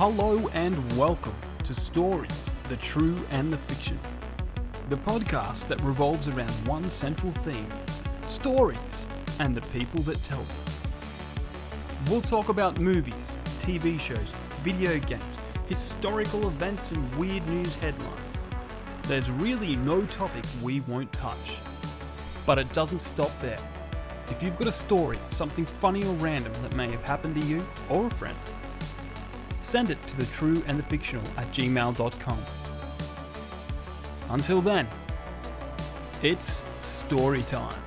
Hello and welcome to Stories, the True and the Fiction. The podcast that revolves around one central theme stories and the people that tell them. We'll talk about movies, TV shows, video games, historical events, and weird news headlines. There's really no topic we won't touch. But it doesn't stop there. If you've got a story, something funny or random that may have happened to you or a friend, send it to the true and the fictional at gmail.com. Until then, it's story time.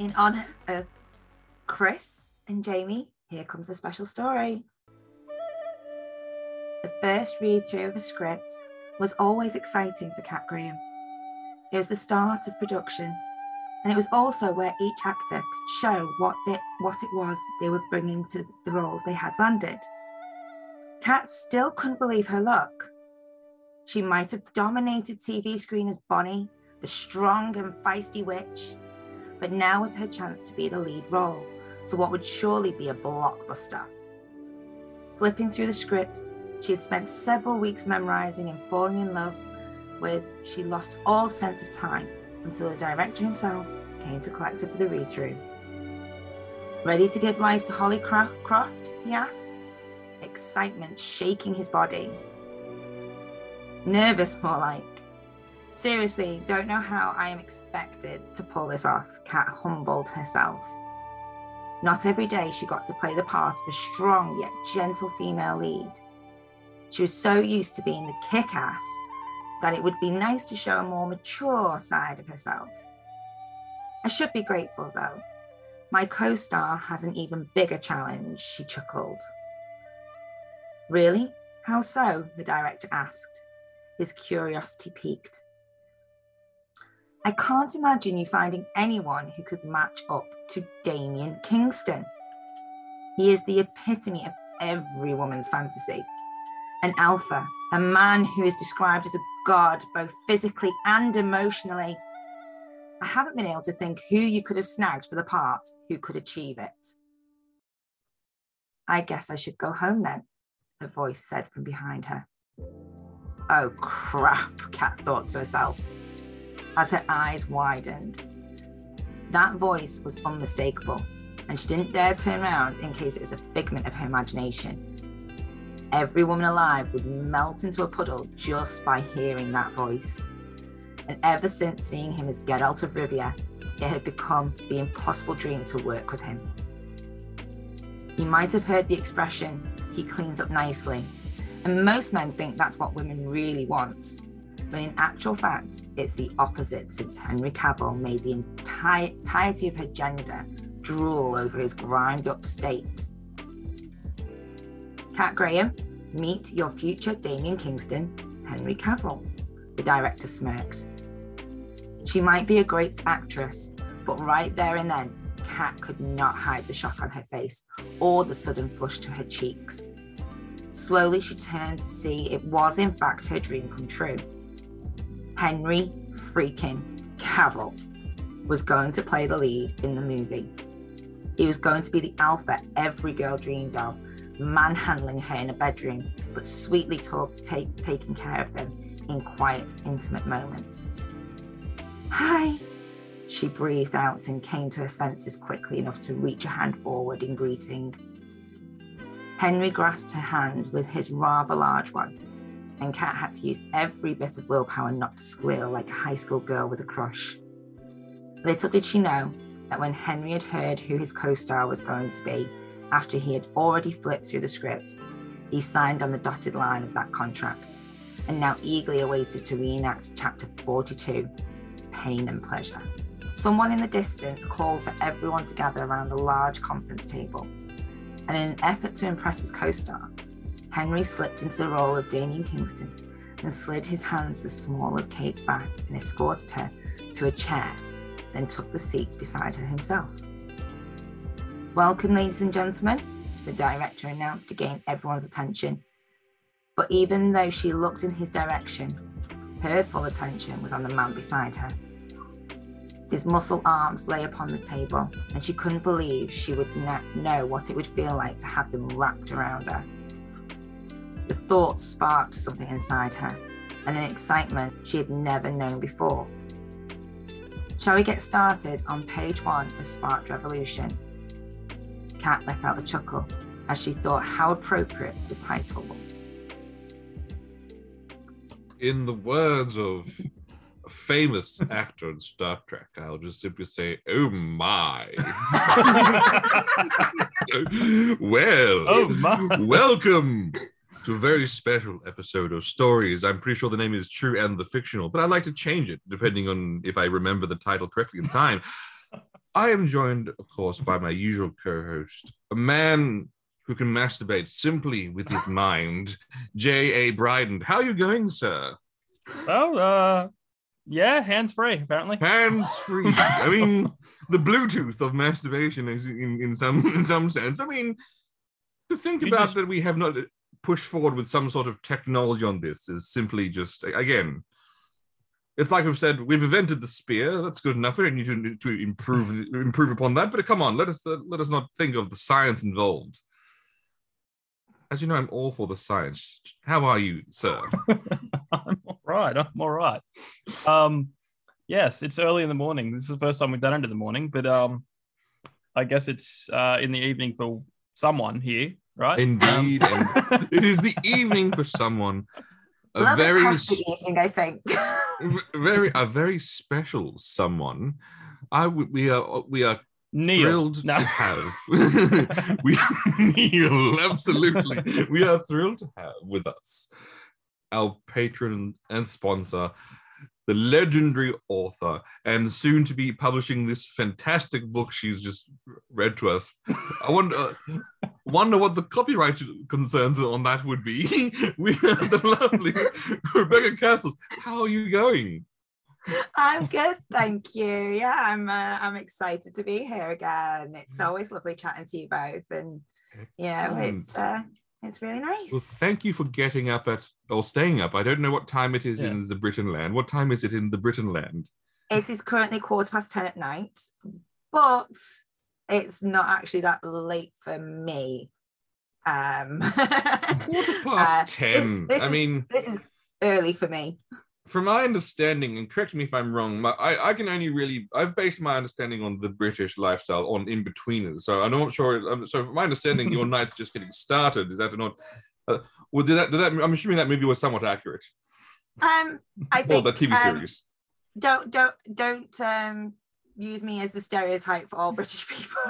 In honor of Chris and Jamie, here comes a special story. The first read through of a script was always exciting for Kat Graham. It was the start of production, and it was also where each actor could show what, they, what it was they were bringing to the roles they had landed. Kat still couldn't believe her luck. She might have dominated TV screen as Bonnie, the strong and feisty witch, but now was her chance to be the lead role to what would surely be a blockbuster. Flipping through the script, she had spent several weeks memorizing and falling in love with, she lost all sense of time until the director himself came to collect her for the read through. Ready to give life to Holly Croft? he asked, excitement shaking his body. Nervous, more like. Seriously, don't know how I am expected to pull this off, Kat humbled herself. It's not every day she got to play the part of a strong yet gentle female lead. She was so used to being the kick ass that it would be nice to show a more mature side of herself. I should be grateful though. My co star has an even bigger challenge, she chuckled. Really? How so? the director asked, his curiosity piqued. I can't imagine you finding anyone who could match up to Damien Kingston. He is the epitome of every woman's fantasy. An alpha, a man who is described as a god both physically and emotionally. I haven't been able to think who you could have snagged for the part who could achieve it. I guess I should go home then, a voice said from behind her. Oh crap, Kat thought to herself as her eyes widened. That voice was unmistakable, and she didn't dare turn around in case it was a figment of her imagination. Every woman alive would melt into a puddle just by hearing that voice. And ever since seeing him as Geralt of Rivia, it had become the impossible dream to work with him. You might have heard the expression, he cleans up nicely, and most men think that's what women really want but in actual fact, it's the opposite since Henry Cavill made the entirety of her gender drool over his grimed up state. Kat Graham, meet your future Damien Kingston, Henry Cavill, the director smirked. She might be a great actress, but right there and then, Kat could not hide the shock on her face or the sudden flush to her cheeks. Slowly, she turned to see it was, in fact, her dream come true. Henry freaking Cavill was going to play the lead in the movie. He was going to be the alpha every girl dreamed of, manhandling her in a bedroom, but sweetly talk, take, taking care of them in quiet, intimate moments. Hi, she breathed out and came to her senses quickly enough to reach a hand forward in greeting. Henry grasped her hand with his rather large one and Kat had to use every bit of willpower not to squeal like a high school girl with a crush. Little did she know that when Henry had heard who his co star was going to be, after he had already flipped through the script, he signed on the dotted line of that contract and now eagerly awaited to reenact chapter 42 Pain and Pleasure. Someone in the distance called for everyone to gather around the large conference table, and in an effort to impress his co star, Henry slipped into the role of Damien Kingston and slid his hand to the small of Kate's back and escorted her to a chair, then took the seat beside her himself. Welcome, ladies and gentlemen, the director announced to gain everyone's attention. But even though she looked in his direction, her full attention was on the man beside her. His muscle arms lay upon the table, and she couldn't believe she would know what it would feel like to have them wrapped around her. The thought sparked something inside her, and an excitement she had never known before. Shall we get started on page one of Sparked Revolution? Kat let out a chuckle as she thought how appropriate the title was. In the words of a famous actor in Star Trek, I'll just simply say, "Oh my!" well, Oh my. welcome to a very special episode of Stories. I'm pretty sure the name is True and the Fictional, but I'd like to change it depending on if I remember the title correctly in time. I am joined, of course, by my usual co-host, a man who can masturbate simply with his mind, J.A. Bryden. How are you going, sir? Oh, uh, yeah, hands free, apparently. Hands free. I mean, the Bluetooth of masturbation is in, in some in some sense. I mean, to think You about just- that we have not pushed forward with some sort of technology on this is simply just again. It's like we've said, we've invented the spear. That's good enough. We don't need to, to improve improve upon that. But come on, let us let us not think of the science involved. As you know, I'm all for the science. How are you, sir? I'm all right. I'm all right. Um, yes, it's early in the morning. This is the first time we've done it in the morning, but um, I guess it's uh, in the evening for someone here, right? Indeed, Um, it is the evening for someone. A Love very, past the evening, I think. very, a very special someone. I we are uh, we are Neil. thrilled No. to have we Neil absolutely we are thrilled to have with us our patron and sponsor the legendary author and soon to be publishing this fantastic book she's just read to us i wonder wonder what the copyright concerns on that would be we have the lovely rebecca castles how are you going I'm good, thank you. Yeah, I'm. Uh, I'm excited to be here again. It's always lovely chatting to you both, and yeah, Excellent. it's uh, it's really nice. Well, nice. thank you for getting up at or staying up. I don't know what time it is Yeah. in the Britain land. What time is it in the Britain land? It is currently quarter past ten at night, but it's not actually that late for me. Um, Quarter uh, past ten. this I is- mean, this is early for me. From my understanding, and correct me if I'm wrong, my, I, I can only really I've based my understanding on the British lifestyle on Inbetweeners. So I'm not sure. So from my understanding, your night's just getting started. Is that not? Uh, well, did that, did that? I'm assuming that movie was somewhat accurate. Um, I Well, think the TV um, series. don't don't don't um use me as the stereotype for all British people.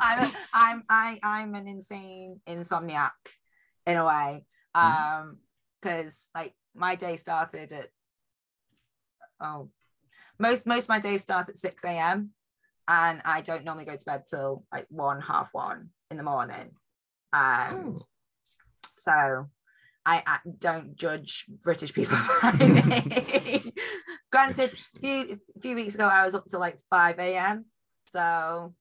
I'm a, I'm I I'm an insane insomniac in a way. Um because like my day started at oh most most of my days start at 6 a.m. and I don't normally go to bed till like one half one in the morning. Um Oh, so I, I don't judge British people by. Granted, a few, few weeks ago I was up to like 5 a.m. So,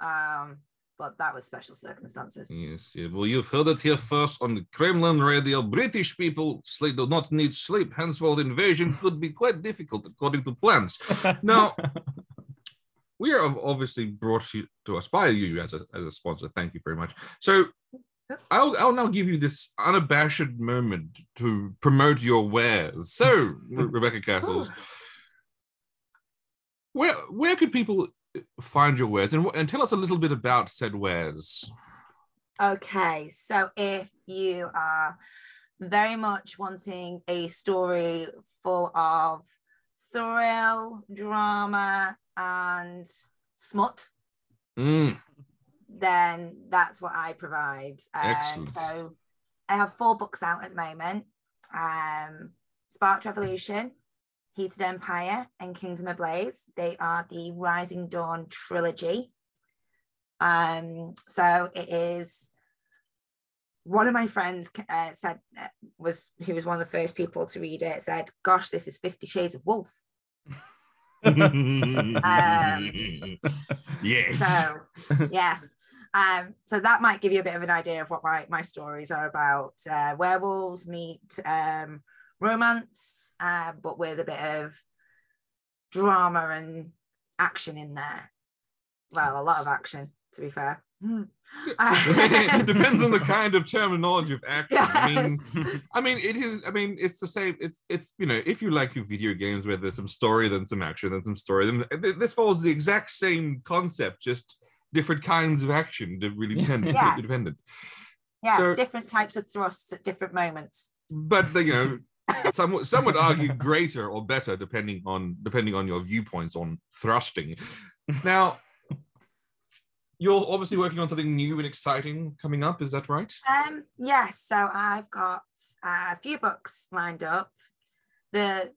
um, but that was special circumstances. Yes, yeah. Well, you've heard it here first on the Kremlin radio. British people sleep, do not need sleep. Henceforth, invasion could be quite difficult according to plans. Now, we are obviously brought you, to us by you as a, as a sponsor. Thank you very much. So, I'll, I'll now give you this unabashed moment to promote your wares. So, Rebecca Castles, where where could people find your wares and, and tell us a little bit about said wares? Okay, so if you are very much wanting a story full of thrill, drama, and smut, Mm, then that's what I provide. Um, So I have four books out at the moment um, Sparked Revolution, Heated Empire, and Kingdom Ablaze. They are the Rising Dawn trilogy. Um, so it is one of my friends uh, said uh, was who was one of the first people to read it said gosh this is 50 shades of wolf yes. So yes. Um, so that might give you a bit of an idea of what my, my stories are about. Uh, werewolves meet um, romance, uh, but with a bit of drama and action in there. Well, a lot of action, to be fair. Hmm. it depends on the kind of terminology of action. I mean, I mean, it is. I mean, it's the same. It's it's you know, if you like your video games where there's some story, then some action, then some story, then this follows the exact same concept, just different kinds of action. de- Really dependent. Yes. dependent. Yes, So- different types of thrusts at different moments. But the, you know, some would- some would argue greater or better depending on depending on your viewpoints on thrusting. Now, you're obviously working on something new and exciting coming up. Is that right? Um, yes, so I've got a few books lined up. The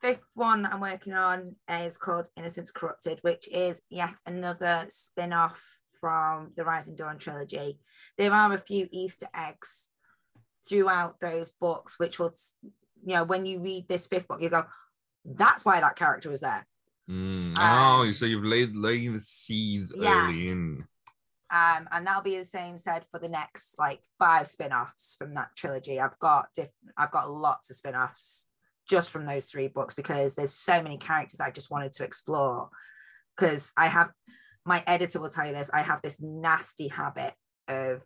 fifth one that I'm working on is called Innocence Corrupted, which is yet another spin off from the Rising Dawn trilogy. There are a few Easter eggs throughout those books, which will, you know, when you read this fifth book, you go, that's why that character was there. Mm. Um, oh, so you've laid laying the seeds early in. Um, and that'll be the same said for the next like five spin-offs from that trilogy. I've got diff- I've got lots of spin-offs just from those three books because there's so many characters I just wanted to explore. Because I have my editor will tell you this, I have this nasty habit of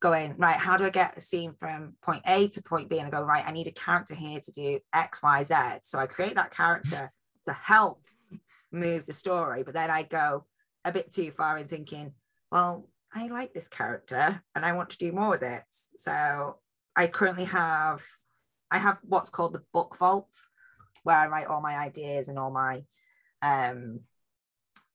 going, right, how do I get a scene from point A to point B? And I go, right, I need a character here to do X, Y, Z. So I create that character to help move the story, but then I go a bit too far in thinking, well, I like this character and I want to do more with it. So I currently have I have what's called the book vault, where I write all my ideas and all my um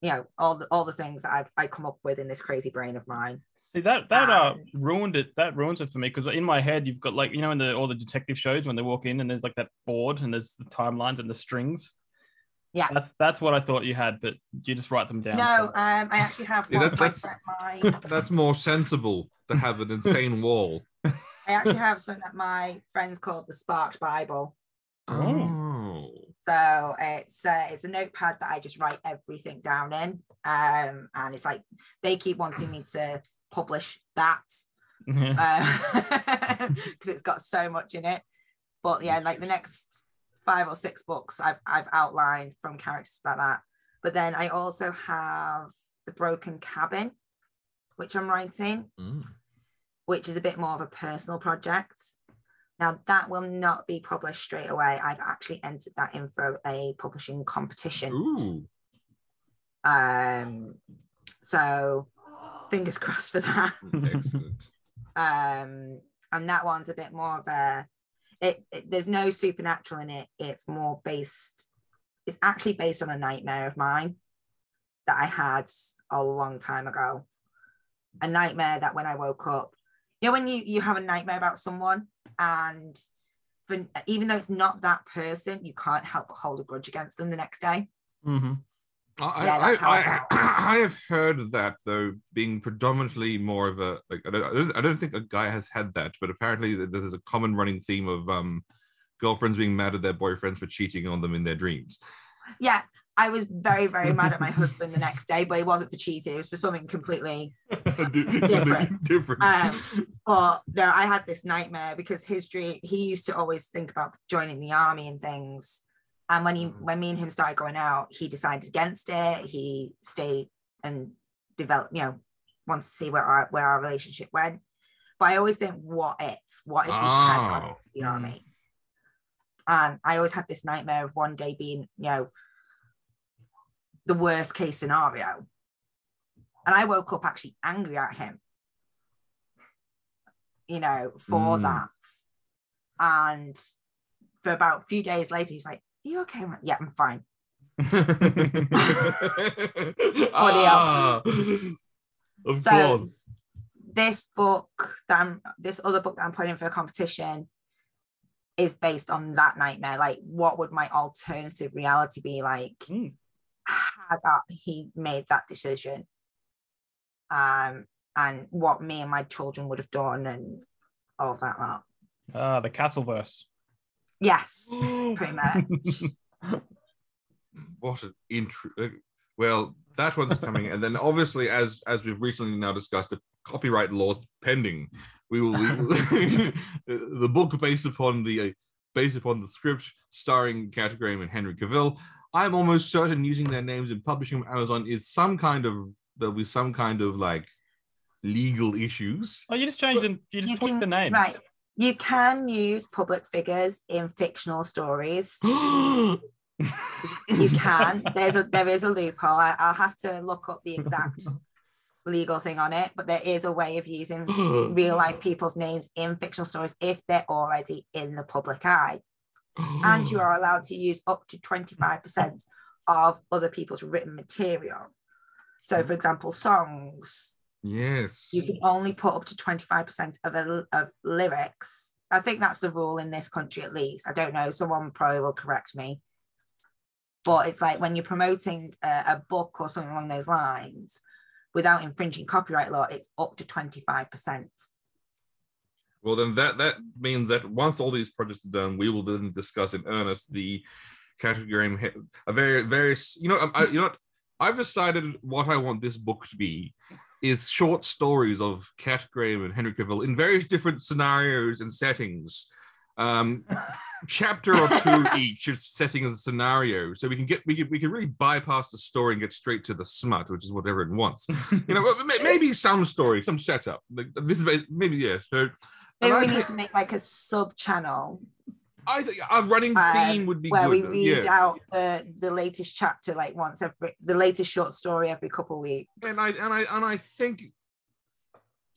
you know all the all the things that I've I come up with in this crazy brain of mine. See that that uh ruined it. That ruins it for me because in my head you've got like you know in the all the detective shows when they walk in and there's like that board and there's the timelines and the strings. Yeah. that's that's what I thought you had, but you just write them down. No, so- um I actually have Yeah, that's- that's- my That's more sensible to have an insane wall. I actually have something that my friends called the Sparked Bible. Oh. So it's uh, it's a notepad that I just write everything down in, um, and it's like they keep wanting me to publish that Yeah. because it's got so much in it. But yeah, like the next five or six books I've I've outlined from characters about that. But then I also have the Broken Cabin, which I'm writing, Mm. which is a bit more of a personal project. Now that will not be published straight away. I've actually entered that in for a publishing competition. Ooh. Um, so fingers crossed for that. Um, and that one's a bit more of a. It, it there's no supernatural in it. It's more based. It's actually based on a nightmare of mine that I had a long time ago. A nightmare that when I woke up, you know, when you you have a nightmare about someone and for, even though it's not that person, you can't help but hold a grudge against them the next day. Mhm. I, Yeah, I, I I. Have heard that though being predominantly more of a like I don't, I don't think a guy has had that, but apparently th- there's a common running theme of um girlfriends being mad at their boyfriends for cheating on them in their dreams. Yeah, I was very very mad at my husband the next day, but it wasn't for cheating. It was for something completely Different. Different. Um, but no, I had this nightmare because his dream, he used to always think about joining the army and things. And when he, Mm. when me and him started going out, he decided against it. He stayed and developed, you know, wants to see where our where our relationship went. But I always think, what if? What if he had gone Oh. into the Mm. army? And I always had this nightmare of one day being, you know, the worst case scenario. And I woke up actually angry at him, you know, for Mm. that. And for about a few days later, he was like, you okay? I'm like, yeah, I'm fine. ah, of So- course. This book that I'm this other book that I'm putting for a competition is based on that nightmare. Like, what would my alternative reality be like Mm. had that he made that decision? Um, and what me and my children would have done and all of that. lot. Ah, the Castleverse. Yes, pretty much. what an intro. Well, that one's coming, and then obviously, as as we've recently now discussed, the copyright laws pending. We will, we will the book based upon the uh, based upon the script starring Kat Graham and Henry Cavill I'm almost certain using their names and publishing on Amazon is some kind of there'll be some kind of like legal issues. Oh, you just changed them. You just You tweaked can- the names. Right. You can use public figures in fictional stories. You can. There's a there is a loophole. I, I'll have to look up the exact legal thing on it, but there is a way of using real life people's names in fictional stories if they're already in the public eye. And you are allowed to use up to 25% of other people's written material. So, for example, songs, yes. you can only put up to 25% of, a, of lyrics. I think that's the rule in this country, at least. I don't know. Someone probably will correct me. But it's like when you're promoting a, a book or something along those lines, without infringing copyright law, it's up to 25%. Well, then that that means that once all these projects are done, we will then discuss in earnest the category. A very very you know um, I, you know what I've decided what I want this book to be is short stories of Kat Graham and Henry Cavill in various different scenarios and settings. Um, chapter or two each is setting as a scenario, so we can get we can we can really bypass the story and get straight to the smut, which is what everyone wants. You know, maybe some story, some setup. Like, This is maybe yeah. So Maybe we I need to make like a sub channel I think a running Um, theme would be where we good. read yeah. out the the latest chapter like once every the latest short story every couple of weeks. and I and I and I think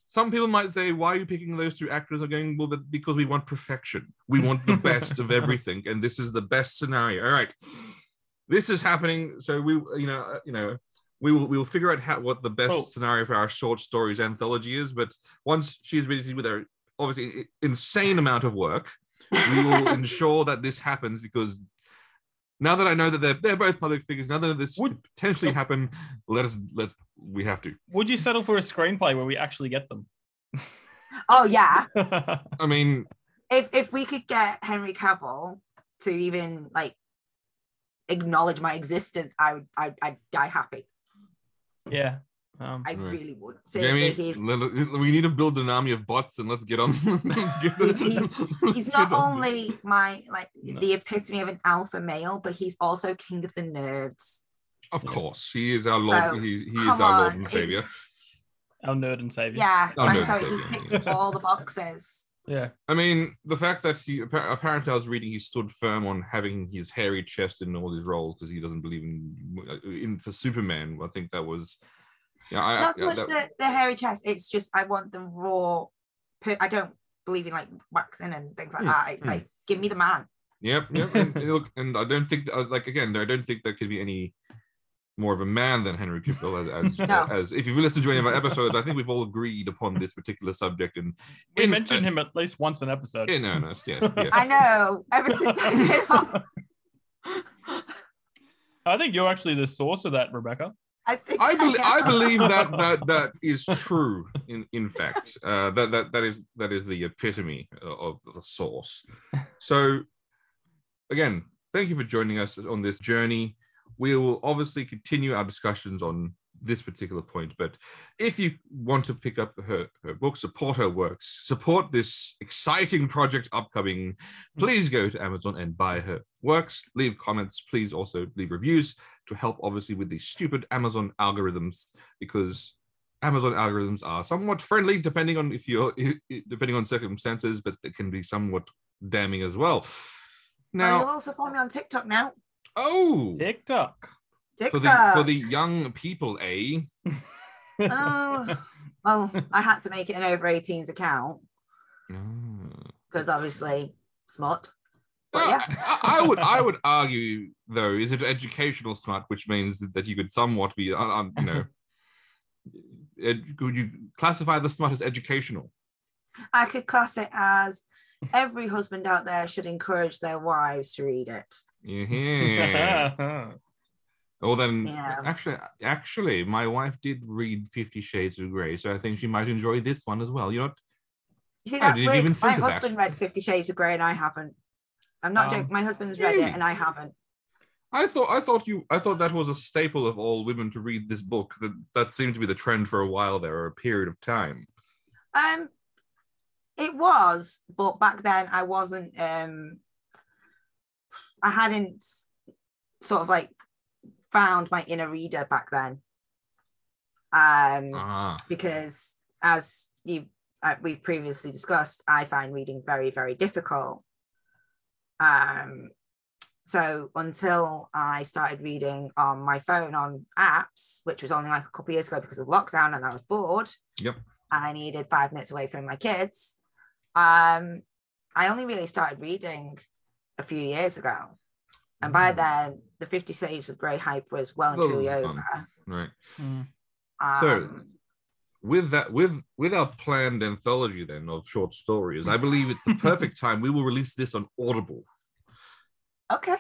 some people might say, why are you picking those two actors? Are going well, but because we want perfection. We want the best of everything, and this is the best scenario. All right, this is happening. So we, you know, uh, you know, we will we will figure out how what the best Cool. scenario for our short stories anthology is. But once she's busy with her obviously insane amount of work, we will ensure that this happens because. Now that I know that they're they're both public figures, now that this Would- could potentially happen, let us let's we have to. Would you settle for a screenplay where we actually get them? oh yeah. I mean, If if we could get Henry Cavill to even like acknowledge my existence, I would I'd, I'd die happy. yeah. Um, I Right. really would. Seriously, Jamie, he's let- let- we need to build an army of bots and let's get on. let's get, He- let's he's get not on this. only my like No. the epitome of an alpha male, but he's also king of the nerds. Of course, he is our Lord. So, he, he is come our Lord and Savior. our nerd and savior. Yeah, Oh, like, no, so so, he yeah, ticks yeah. all the boxes. Yeah. I mean, the fact that he apparently I was reading he stood firm on having his hairy chest in all his roles because he doesn't believe in in for Superman. I think that was. Yeah, I, Not so yeah, much that- the, the hairy chest. It's just I want the raw. per- I don't believe in like waxing and things like Mm, that. It's mm. like give me the man. Yep, yep. And, and look, and I don't think, uh, like again, I don't think there could be any more of a man than Henry Cavill. As, as, No. as if you've listened to any of our episodes, I think we've all agreed upon this particular subject. And We in- mentioned uh, him at least once an episode. in earnest, yes, yes. I know. Ever since I've been on, I think you're actually the source of that, Rebecca. I think I, bel I am. believe that that that is true. In in fact, uh, that that that is that is the epitome of the source. So, again, thank you for joining us on this journey. We will obviously continue our discussions on this particular point, but if you want to pick up her, her book, support her works, support this exciting project upcoming, please go to Amazon and buy her works. Leave comments. Please also leave reviews to help, obviously, with these stupid Amazon algorithms, because Amazon algorithms are somewhat friendly, depending on if you're depending on circumstances, but they can be somewhat damning as well. Well, you'll Now, also follow me on TikTok now. oh, TikTok. for the TikTok. for the young people, eh? oh, well, I had to make it an over 18s account Ah. because obviously smart. But yeah, I, I would I would argue though, is it educational smart, which means that you could somewhat be, uh, um, you know, ed- could you classify the smart as educational? I could class it as every husband out there should encourage their wives to read it. Yeah. well then, Yeah. actually, actually, my wife did read Fifty Shades of Grey, so I think she might enjoy this one as well. You know, what? You see, that's didn't weird. My think of that. husband read Fifty Shades of Grey and I haven't. I'm not Um, joking. My husband's read it and I haven't. I thought I thought you I thought that was a staple of all women to read this book. That that seemed to be the trend for a while there, or a period of time. Um, it was, but back then I wasn't. Um, I hadn't sort of like found my inner reader back then. Um, Ah, because as you uh, we've previously discussed, I find reading very, very difficult. Um, so until I started reading on my phone on apps, which was only like a couple of years ago because of lockdown and I was bored. Yep. And I needed five minutes away from my kids. Um, I only really started reading a few years ago. And by Mm. then, the 50 Shades of Grey hype was well and Well, truly over. fun. right. Mm. So- Um, with that with with our planned anthology then of short stories i believe it's the perfect time we will release this on audible. Okay.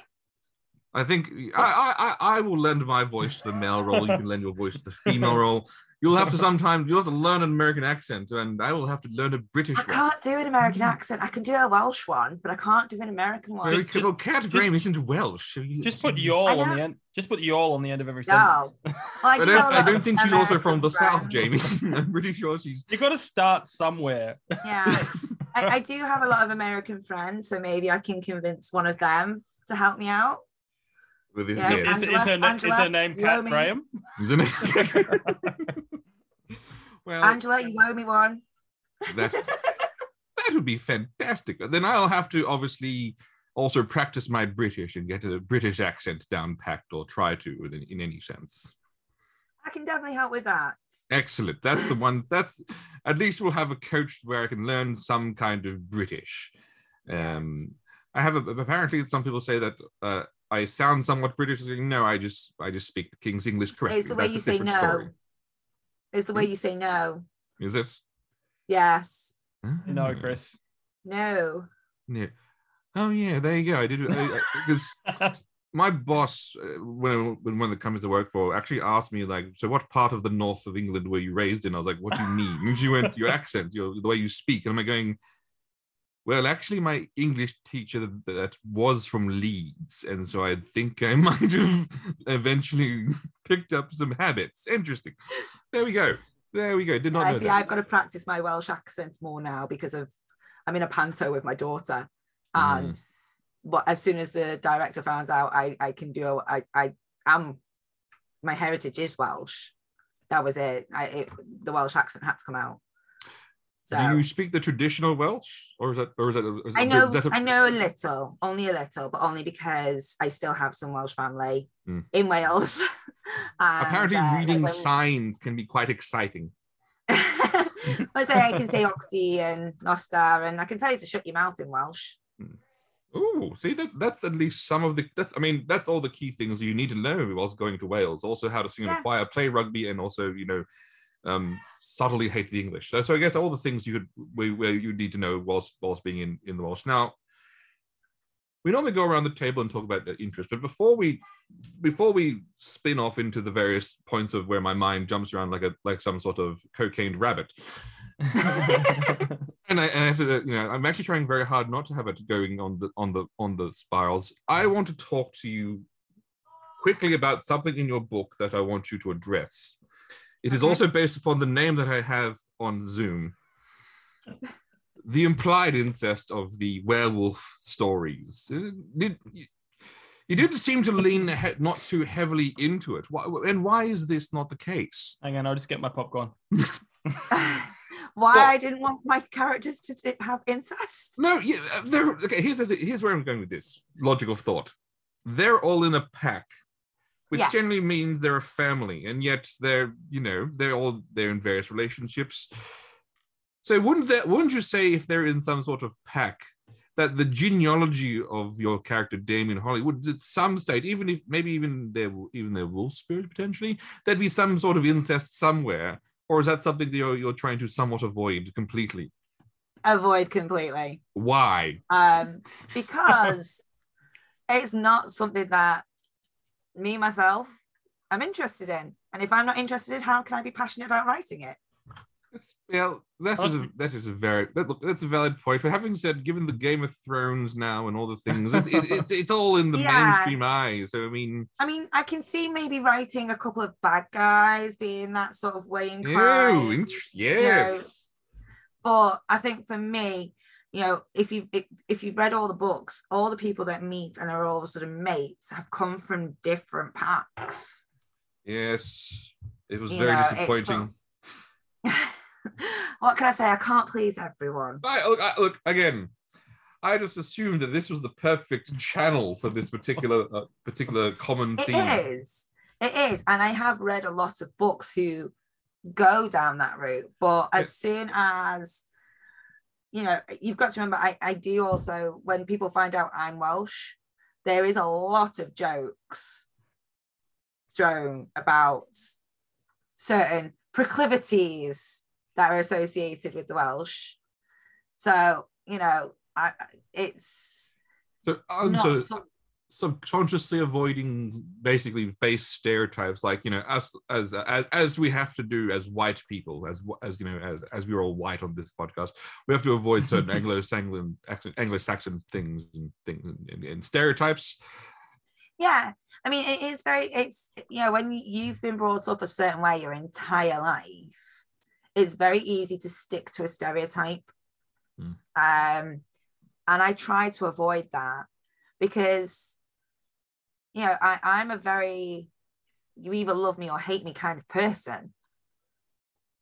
i think I, I i i will lend my voice to the male role. You can lend your voice to the female role you'll have to sometimes you'll have to learn an american accent and i will have to learn a british I one can't do an American accent. I can do a Welsh one, but I can't do an American one. Well, Just- because well, Kat Graham isn't Welsh. so you- Just put you- y'all on the end. Just put y'all on the end of every No. sentence. Well, I, I do don't, have a I lot don't of think she's also from the American South. Jamie. I'm pretty sure she's. You got to start somewhere. Yeah, I, I do have a lot of American friends, so maybe I can convince one of them to help me out. With his, Yeah, yes. Is, Angela, is, her, na- is her name you Kat. Graham? Isn't it? well, Angela, you owe me one. that that would be fantastic. Then I'll have to obviously also practice my British and get a British accent down packed, or try to in, in any sense. I can definitely help with that. Excellent. That's the one. That's at least we'll have a coach where I can learn some kind of British. Um, I have a, apparently some people say that uh, I sound somewhat British. No, I just I just speak the King's English correctly. It's the way That's you say no. story. Is the way you say no. Is this? Yes. No, Ah, Chris. No. Yeah. Oh yeah, there you go. I did because my boss, uh, when when one of the companies I work for, actually asked me like, "So what part of the north of England were you raised in?" I was like, "What do you mean?" And she went, "Your accent, your the way you speak." And I'm like going, "Well, actually, my English teacher that, was from Leeds, and so I think I might have eventually picked up some habits." Interesting. There we go. There we go. Did not I see. that. I've got to practice my Welsh accent more now because of I'm in a panto with my daughter, Mm. and but as soon as the director found out I I can do I I am my heritage is Welsh. That was it. I it, the Welsh accent had to come out. So Do you speak the traditional Welsh, or is that, or is that? Is I know that a- I know a little, only a little, but only because I still have some Welsh family Mm. in Wales. And, Apparently, uh, like reading when- signs can be quite exciting. I say I can say Octi and Nostar, and I can tell you to shut your mouth in Welsh. Oh, see that that's at least some of the that's I mean that's all the key things you need to know whilst going to Wales. Also how to sing in a choir, play rugby, and also you know um subtly hate the English. So, so I guess all the things you could where, where you need to know whilst whilst being in in the Welsh. Now we normally go around the table and talk about the interest, but before we before we spin off into the various points of where my mind jumps around like a like some sort of cocaine rabbit, and I, and I have to, you know, I'm actually trying very hard not to have it going on the on the on the spirals. I want to talk to you quickly about something in your book that I want you to address. It is Okay. also based upon the name that I have on Zoom. The implied incest of the werewolf stories. Uh, Did, you didn't seem to lean he- not too heavily into it. Why, and why is this not the case? Hang on, I'll just get my popcorn. Why Well- I didn't want my characters to have incest. No, yeah, uh, okay. Here's the, here's where I'm going with this logical thought. They're all in a pack, which Yes. generally means they're a family, and yet they're you know they're all they're in various relationships. So wouldn't that wouldn't you say if they're in some sort of pack that the genealogy of your character Damien Holly would at some state, even if maybe even their even their wolf spirit potentially, there'd be some sort of incest somewhere, or is that something that you're you're trying to somewhat avoid completely? Avoid completely. Why? Um, because it's not something that me myself I'm interested in. And if I'm not interested, how can I be passionate about writing it? Yes, Yeah, that is a that is a very that, look, that's a valid point. But having said, given the Game of Thrones now and all the things, it's it, it's it's all in the Yeah. mainstream eye. So I mean, I mean, I can see maybe writing a couple of bad guys being that sort of way ew, inclined. int- yes, But I think for me, you know, if you if, you've read all the books, all the people that meet and are all sort of a sudden mates have come from different packs. Yes, it was You very know, disappointing. what can I say? I can't please everyone. I, look, I, look again. I just assumed that this was the perfect channel for this particular uh, particular common It theme. is. It is. And I have read a lot of books who go down that route. But as soon as, you know, you've got to remember, I, I do also, when people find out I'm Welsh, there is a lot of jokes thrown about certain proclivities that are associated with the Welsh. So, you know, I, it's So, not so some- subconsciously avoiding basically base stereotypes like you know us as as as we have to do as white people as as you know as as we're all white on this podcast we have to avoid certain anglo-saxon anglo-saxon things and things and, and stereotypes. Yeah. I mean it is very it's you know when you've been brought up a certain way your entire life it's very easy to stick to a stereotype. Mm. um and i try to avoid that because you know I, i'm a very you either love me or hate me kind of person.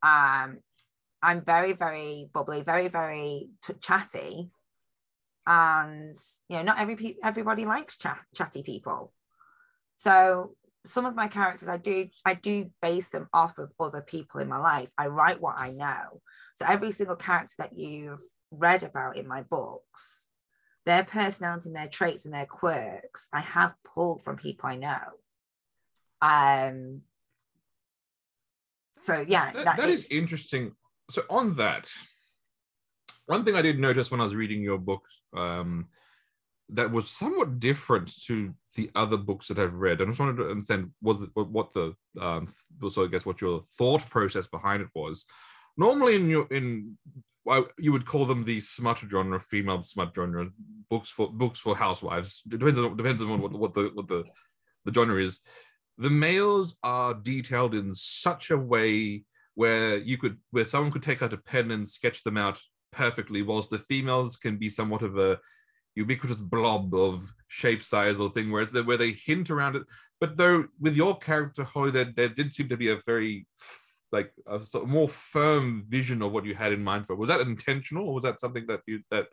Um i'm very very bubbly very very t- chatty. And you know not every pe- everybody likes chat, chatty people. So some of my characters i do i do base them off of other people in my life. I write what i know. So every single character that you've read about in my books their personality and their traits and their quirks i have pulled from people i know um so yeah that, that that is interesting so on that one thing i did notice when i was reading your books um that was somewhat different to the other books that I've read. And I just wanted to understand was it, what the um so I guess what your thought process behind it was. Normally in your in you would call them the smut genre, female smut genre, books for books for housewives. Depends on depends on what, what the what the the genre is. The males are detailed in such a way where you could where someone could take out a pen and sketch them out perfectly, whilst the females can be somewhat of a ubiquitous blob of shape, size, or thing, where it's where they hint around it. But though with your character, Holly, there, there did seem to be a very like a sort of more firm vision of what you had in mind for. Was that intentional, or was that something that you that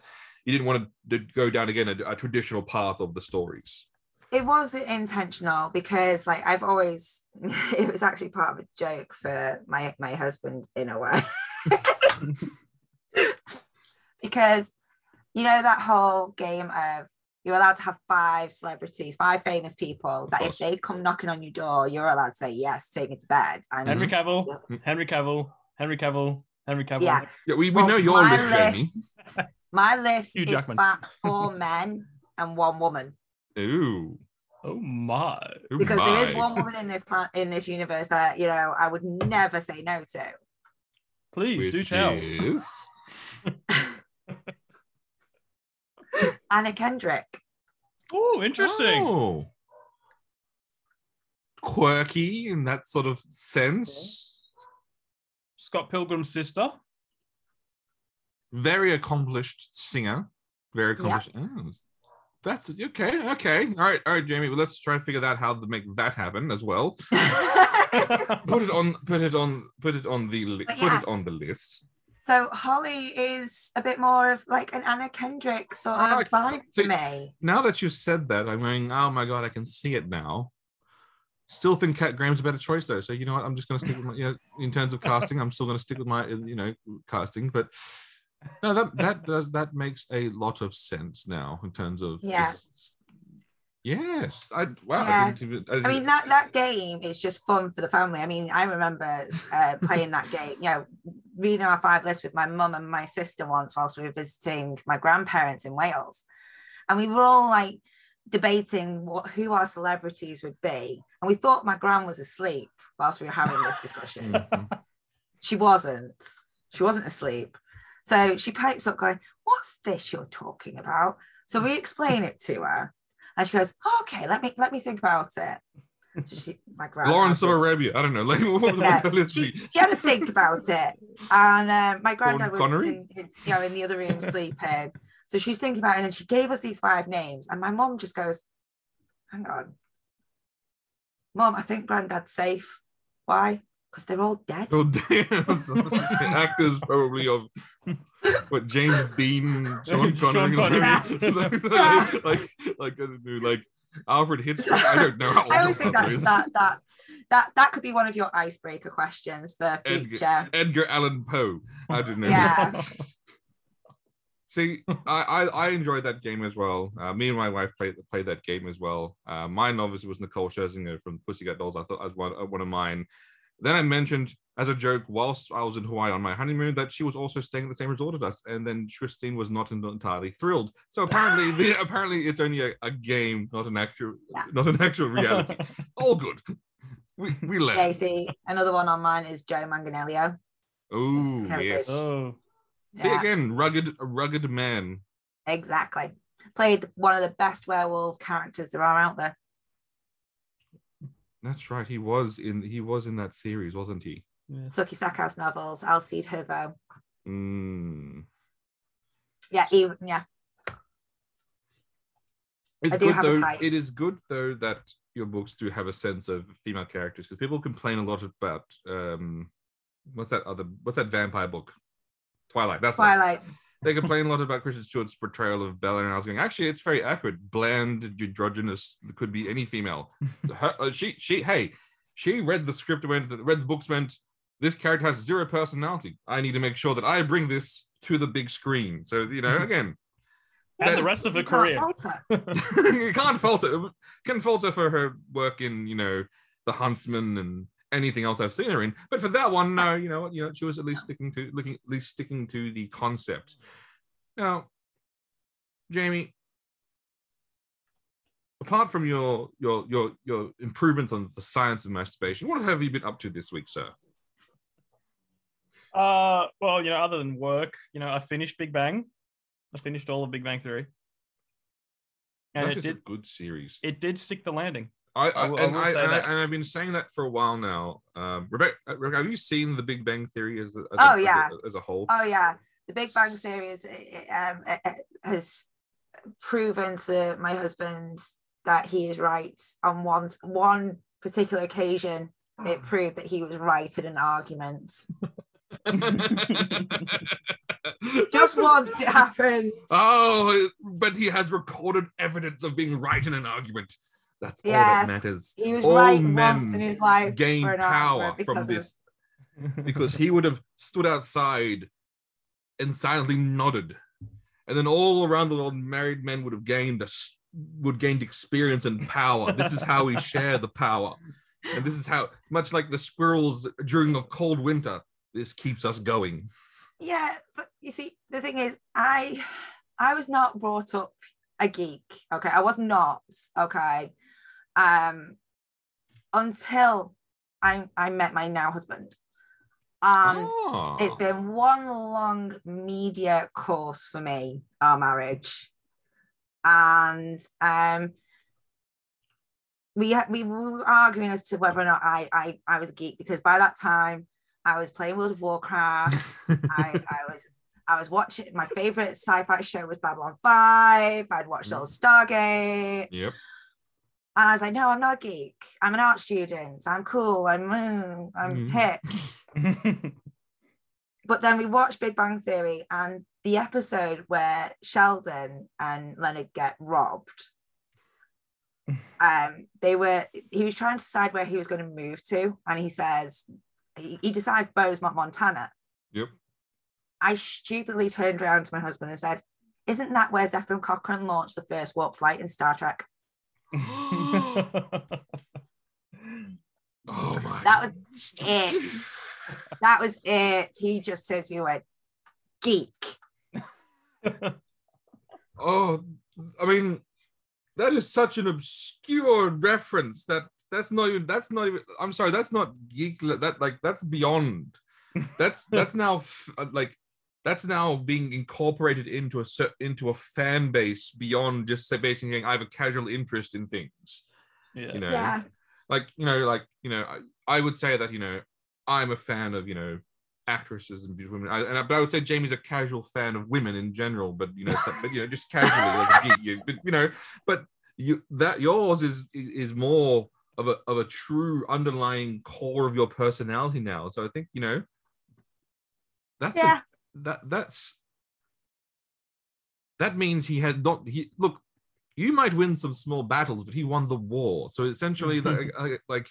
you didn't want to go down again a, a traditional path of the stories? it was intentional because like i've always it was actually part of a joke for my my husband in a way because you know that whole game of you're allowed to have five celebrities five famous people that if they come knocking on your door you're allowed to say yes take me to bed. And Henry mm-hmm. Cavill, mm-hmm. Henry Cavill, Henry Cavill, Henry Cavill. yeah. Yeah, we, we Well, know your my list, Jamie. my list Hugh is about four men and one woman. Ooh, Oh my. ooh because there is one woman in this plan in this universe that you know I would never say no to. Please do tell. is- Anna Kendrick. Oh, interesting. Oh. Quirky in that sort of sense. Scott Pilgrim's sister. Very accomplished singer. Very Yeah. accomplished. Oh, that's okay. Okay. All right. All right, Jamie. Well, let's try and figure out how to make that happen as well. Put it on. Put it on. Put it on the. Li- But Put it on the list. So Holly is a bit more of like an Anna Kendrick sort of like- vibe for me. Now that you've said that, I'm going. Oh my god, I can see it now. Still think Kat Graham's a better choice though. So you know what? I'm just going to stick with my. You know, in terms of casting, I'm still going to stick with my. You know, casting. But no, that that does that makes a lot of sense now in terms of. Yeah. just- yes. I wow. Yeah. I, even, I, I mean that that game is just fun for the family. I mean, I remember uh, playing that game. You know, reading our five list with my mum and my sister once whilst we were visiting my grandparents in Wales, and we were all like debating what who our celebrities would be, and we thought my gran was asleep whilst we were having this discussion. Mhm. she wasn't. She wasn't asleep. So she pipes up, going, "What's this you're talking about?" So we explain it to her, and she goes, "Okay, let me let me think about it." So she, my grandma Lawrence of Arabia. I don't know. Like what the Yeah, list she, she had to think about it. And um, my granddad was in, in, you know, in the other room sleeping. So she's thinking about it, and she gave us these five names. And my mom just goes, Hang on. Mom, I think granddad's safe. Why? Because they're all dead. Oh damn! Actors probably of what James Dean, and Sean Sean Connery, Connery. like, Yeah. like, like, I don't know, like Alfred Hitchcock. I don't know how old I always that think that, is. that that that that could be one of your icebreaker questions for future. Edgar Allan Poe. I don't know. Yeah. See, I, I I enjoyed that game as well. Uh, me and my wife played played that game as well. Uh, mine obviously was Nicole Scherzinger from Pussycat Dolls. I thought as one uh, one of mine. Then I mentioned as a joke whilst I was in Hawaii on my honeymoon that she was also staying at the same resort as us, and then Christine was not entirely thrilled. So apparently, the, apparently it's only a, a game, not an actual, Yeah. not an actual reality. All good. We we Yeah, you learn. see, another one on mine is Joe Manganiello. Oh Can I yes. oh, See Yeah, again, rugged, a rugged man. exactly. Played one of the best werewolf characters there are out there. That's right. He was in he was in that series, wasn't he? Yeah. Sookie Stackhouse novels, Alcide Herveaux. Mm. Yeah, he, yeah, It's I do good have a though. type. It is good though that your books do have a sense of female characters because people complain a lot about um, what's that other what's that vampire book? Twilight. That's what- Twilight. They complain a lot about Kristen Stewart's portrayal of Bella, and I was going, actually, it's very accurate. Bland, androgynous, could be any female. Her, uh, she, she, hey, she read the script, went, read the books, went, this character has zero personality. I need to make sure that I bring this to the big screen. So, you know, again, and the rest of her You can't career. fault her. you can't fault her. Can fault her for her work in, you know, The Huntsman and anything else I've seen her in. But for that one, no, you know what, you know, she was at least sticking to looking at least sticking to the concept. Now, Jamie, apart from your your your your improvements on the science of masturbation, what have you been up to this week, sir? Uh, well, you know, other than work, you know, I finished Big Bang. I finished all of Big Bang Theory, and that it is did a good series. it did stick the landing. I, I I, will- and, will I, and, I and I've been saying that for a while now. Um, Rebecca, uh, Rebecca, have you seen The Big Bang Theory as a, as Oh, a, as a- yeah. as a whole? Oh yeah, the Big Bang Theory is um, has proven to my husband that he is right on one one particular occasion. It proved that he was right in an argument. Just once it happened. Oh, but he has recorded evidence of being right in an argument. That's all that matters. he was All right once in his life. Gain power from of- this because he would have stood outside and silently nodded, and then all around the world, married men would have gained a, would gained experience and power. This is how we share the power, and this is how much like the squirrels during a cold winter. This keeps us going. yeah but you see the thing is i i was not brought up a geek okay i was not okay um until i i met my now husband and Ah. it's been one long media course for me our marriage and um we we were arguing as to whether or not I, I I was a geek because by that time I was playing World of Warcraft I, I was I was watching my favorite sci-fi show was Babylon 5. I'd watched all Stargate. Yep. And I was like, no, I'm not a geek. I'm an art student. I'm cool. I'm mm, I'm Mhm. hip. But then we watched Big Bang Theory and the episode where Sheldon and Leonard get robbed. Um, they were he was trying to decide where he was going to move to, and he says he, he decides Bozeman, Montana. Yep. I stupidly turned around to my husband and said, Isn't that where Zefram Cochrane launched the first warp flight in Star Trek? Oh my. That was it. That was it. He just turned to me and went, Geek. Oh, I mean, that is such an obscure reference that that's not even that's not even I'm sorry, that's not geek that like that's beyond. That's that's now f- uh, like that's now being incorporated into a into a fan base beyond just say basically saying I have a casual interest in things. yeah. You know, Yeah. like you know, like you know, I, I would say that you know, I'm a fan of you know actresses and beautiful women. I, and I, but I would say Jamie's a casual fan of women in general. But you know, but you know, just casually, like a geek, you, but, you know, but you that yours is is more of a of a true underlying core of your personality now. So I think you know, that's a- that that's that means he had not he look. You might win some small battles, but he won the war. So essentially, like, like, like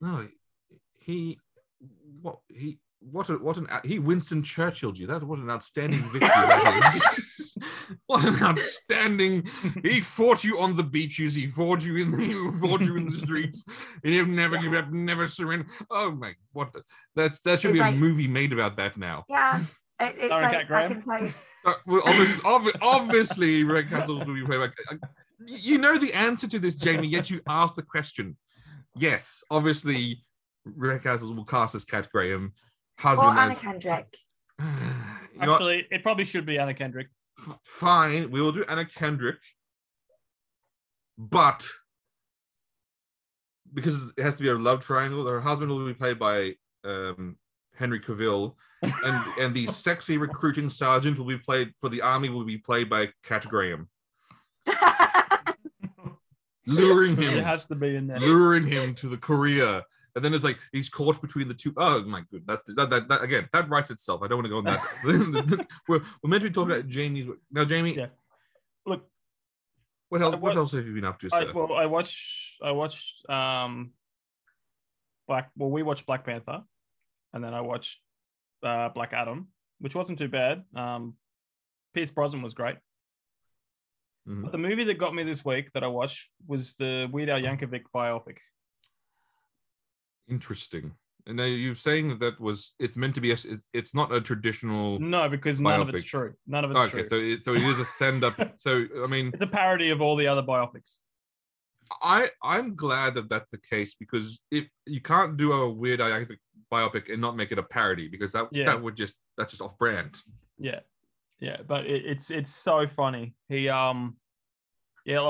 no, he what he what a, what an he Winston Churchill you. That what an outstanding victory that is. what an outstanding! He fought you on the beaches. He fought you in the he fought you in the streets. And he'll never give up, never surrender. Oh my! What the, that's that should It's be like- a movie made about that now. Yeah. It, it's Sorry, like Cat I can tell you. Uh, well, obviously, obvi- obviously, Red Castles will be played by. uh, You know the answer to this, Jamie. Yet you ask the question. Yes, obviously, Red Castles will cast as Kat Graham. Or Anna Kendrick. you know what? Actually, it probably should be Anna Kendrick. F- fine, we will do Anna Kendrick, but because it has to be a love triangle, her husband will be played by um, Henry Cavill, and and the sexy recruiting sergeant will be played for the army will be played by Kat Graham, luring him, It has to be in there. luring him to the Korea. And then it's like he's caught between the two. Oh my god, that that, that, that again, that writes itself. I don't want to go on that. we're, we're meant to be talking about Jamie's. work Now, Jamie, Yeah. Look, what else? I What else have you been up to, I, sir? well, I watched. I watched. Um, Black. Well, we watched Black Panther, and then I watched uh, Black Adam, which wasn't too bad. Um, Pierce Brosnan was great. Mhm. But the movie that got me this week that I watched was the Weird Al Yankovic biopic. Interesting. And now you're saying that that was it's meant to be a, it's, it's not a traditional. No, because none of it's true. None of it's okay, true. so it, so it is a send up. so I mean, It's a parody of all the other biopics. I I'm glad that that's the case because if you can't do a weird biopic and not make it a parody because that Yeah. that would just that's just off brand. Yeah, yeah, but it, it's it's so funny. He um, yeah,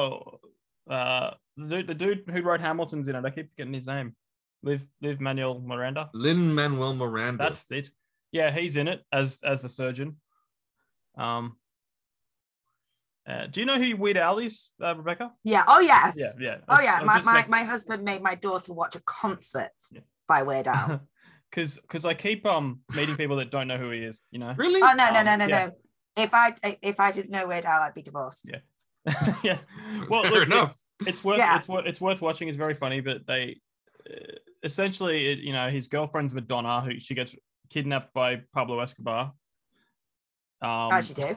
uh, the dude, the dude who wrote Hamilton's in it. I keep forgetting his name. Liv Liv Manuel Miranda. Lin Manuel Miranda. That's it. Yeah, he's in it as as a surgeon. Um. Uh, do you know who Weird Al is, uh, Rebecca? yeah. Oh yes. Yeah, yeah. Oh yeah. I'm My, just my, like- my husband made my daughter watch a concert Yeah. by Weird Al. because because I keep um meeting people that don't know who he is. You know. really. oh no no Um, no no yeah. no. If I if I didn't know Weird Al, I'd be divorced. yeah. yeah. Well, Fair look, it- enough. it's worth Yeah. it's worth it's worth watching. It's very funny, but they uh, essentially, it, you know, his girlfriend's Madonna, who she gets kidnapped by Pablo Escobar. Um, As you do.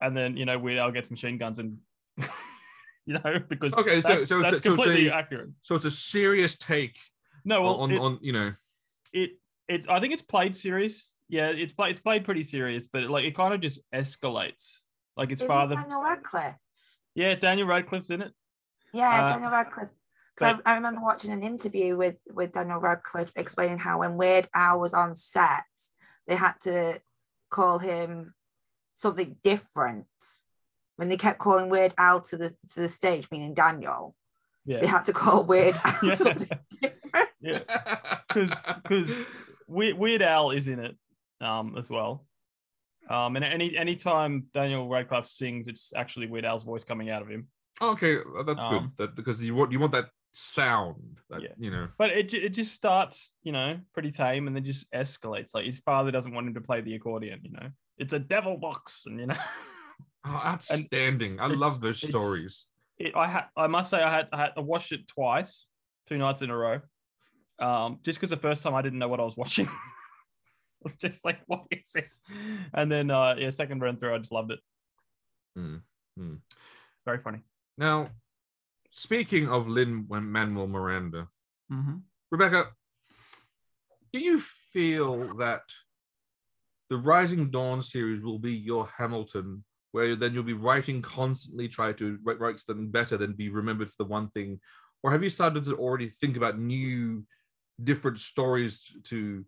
And then you know, Weird Al gets machine guns and. You know, because Okay, so- that- so- that's so- so completely accurate. So it's a serious take No, well, on, it, on you know. it it's I think it's played serious. Yeah, it's played it's played pretty serious, but like it kind of just escalates. Like it's Isn't father, it Daniel Radcliffe? yeah, Daniel Radcliffe's in it. Yeah, Uh, Daniel Radcliffe. 'Cause I, I remember watching an interview with with Daniel Radcliffe explaining how when Weird Al was on set, they had to call him something different. When they kept calling Weird Al to the to the stage, meaning Daniel, they had to call Weird Al Yeah. something different. yeah, because because Weird, Weird Al is in it um as well. Um, and any anytime Daniel Radcliffe sings, it's actually Weird Al's voice coming out of him. okay, that's Um, good. That because you want you want that sound. That Yeah. you know. But it it just starts, you know, pretty tame, and then just escalates. Like his father doesn't want him to play the accordion. You know, it's a devil box, and you know. Oh, outstanding! I love those stories. it, I had I must say I had I had I watched it twice, two nights in a row. Um, just because the first time I didn't know what I was watching. I was just like, what is this? And then uh yeah, second run through, I just loved it. Mm, mm. Very funny. Now, speaking of Lin Manuel Miranda, Mm-hmm. Rebecca, do you feel that the Rising Dawn series will be your Hamilton, where then you'll be writing constantly, try to write, write something better than be remembered for the one thing? Or have you started to already think about new, different stories to,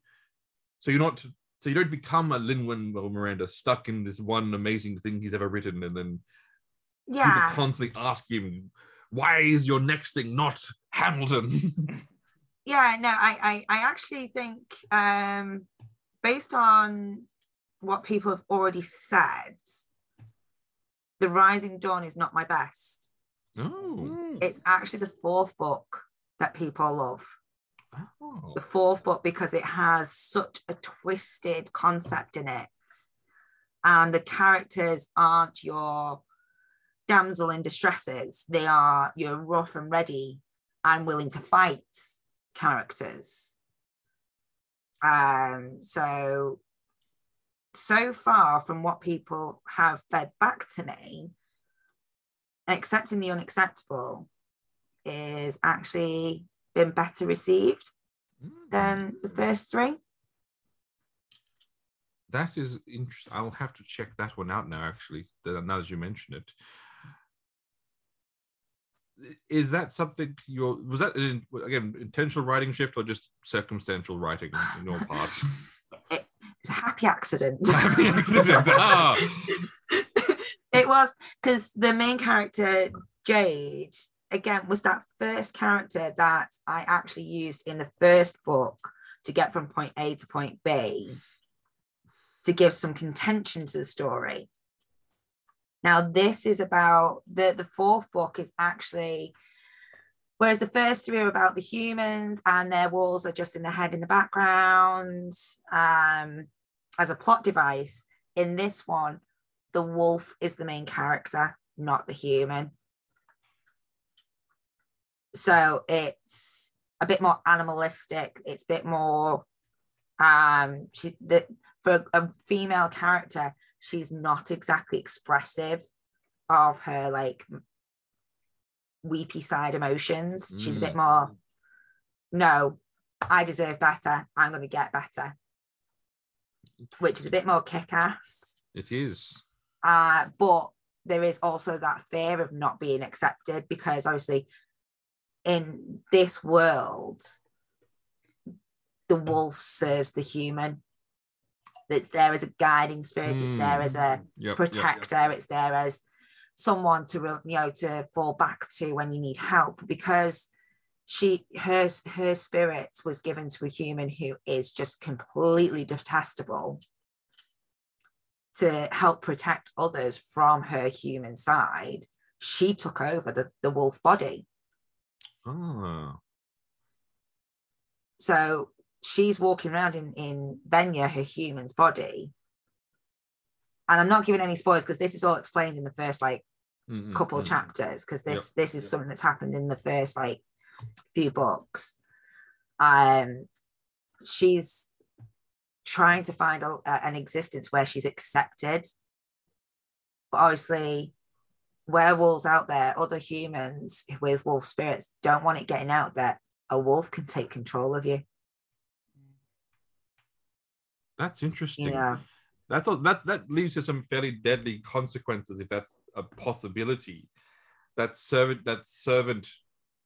so you're not, so you don't become a Lin Manuel Miranda stuck in this one amazing thing he's ever written, and then Yeah. constantly ask him, why is your next thing not Hamilton? yeah no I, I i actually think um based on what people have already said the rising dawn is not my best oh. it's actually the fourth book that people love oh. the fourth book because it has such a twisted concept in it and the characters aren't your damsel in distresses they are your rough and ready and willing to fight characters um so so far from what people have fed back to me accepting the unacceptable is actually been better received Mm. than the first three That is interesting. I'll have to check that one out now, actually, now that you mention it. Is that something you're, was that an, again, intentional writing shift or just circumstantial writing in your part? it's a happy accident Happy accident. Ah. it was because the main character jade again was that first character that i actually used in the first book to get from point a to point b to give some contention to the story now this is about the the fourth book is actually whereas the first three are about the humans and their walls are just in the head in the background um as a plot device. In this one the wolf is the main character not the human. So it's a bit more animalistic. It's a bit more um she the for a female character she's not exactly expressive of her like weepy side emotions. She's a bit more no i deserve better. I'm going to get better. Which is a bit more kick-ass. It is. uh, but there is also that fear of not being accepted because obviously in this world the wolf serves the human it's there as a guiding spirit it's there as a Yep, yep, protector it's there as someone to you know to fall back to when you need help because she her her spirit was given to a human who is just completely detestable to help protect others from her human side. She took over the, the wolf body. Ah. so she's walking around in in Venya, her human's body. And i'm not giving any spoilers because this is all explained in the first like Mm, mm, couple of mm. chapters because this this is yep. something that's happened in the first like few books. Um she's trying to find a, a- an existence where she's accepted. But obviously werewolves out there other humans with wolf spirits don't want it getting out that a wolf can take control of you That's interesting. Yeah. That's all, that that leads to some fairly deadly consequences if that's a possibility. That servant that servant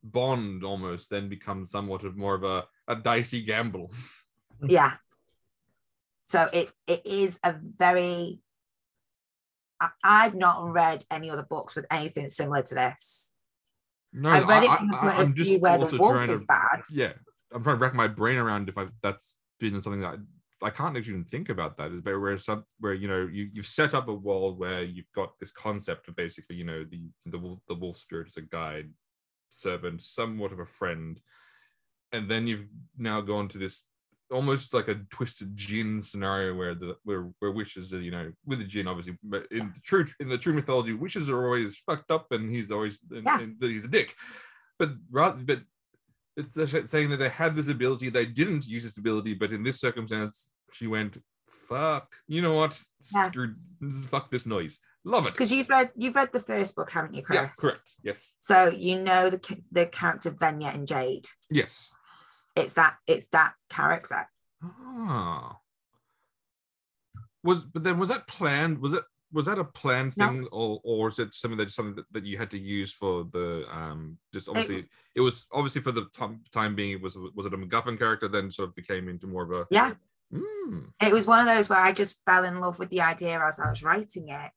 bond almost then becomes somewhat of more of a, a dicey gamble. yeah so it it is a very I, i've not read any other books with anything similar to this No, i've read it I- from the I- point I'm of just view where the wolf to- is bad Yeah, I'm trying to rack my brain around if I that's been something that I, can't actually even think about that. Is where where some where you know you you've set up a world where you've got this concept of basically you know the the wolf, the wolf spirit is a guide, servant, somewhat of a friend, and then you've now gone to this almost like a twisted jinn scenario where the where where wishes are you know with the jinn obviously but in the true in the true mythology wishes are always fucked up and he's always and, Yeah. and that he's a dick but rather but it's saying that they had this ability they didn't use this ability but in this circumstance she went fuck. You know what? Yeah. screw fuck this noise. Love it. Because you've read you've read the first book haven't you chris? yeah correct. Yes. So you know the the character venya and jade? Yes. It's that it's that character. Ah. Was but then was that planned? Was it was that a planned No. thing or or is it something that something that, that you had to use for the um just obviously it, was obviously for the time, time being it was was it a MacGuffin character then sort of became into more of a yeah Mm, it was one of those where i just fell in love with the idea as i was writing it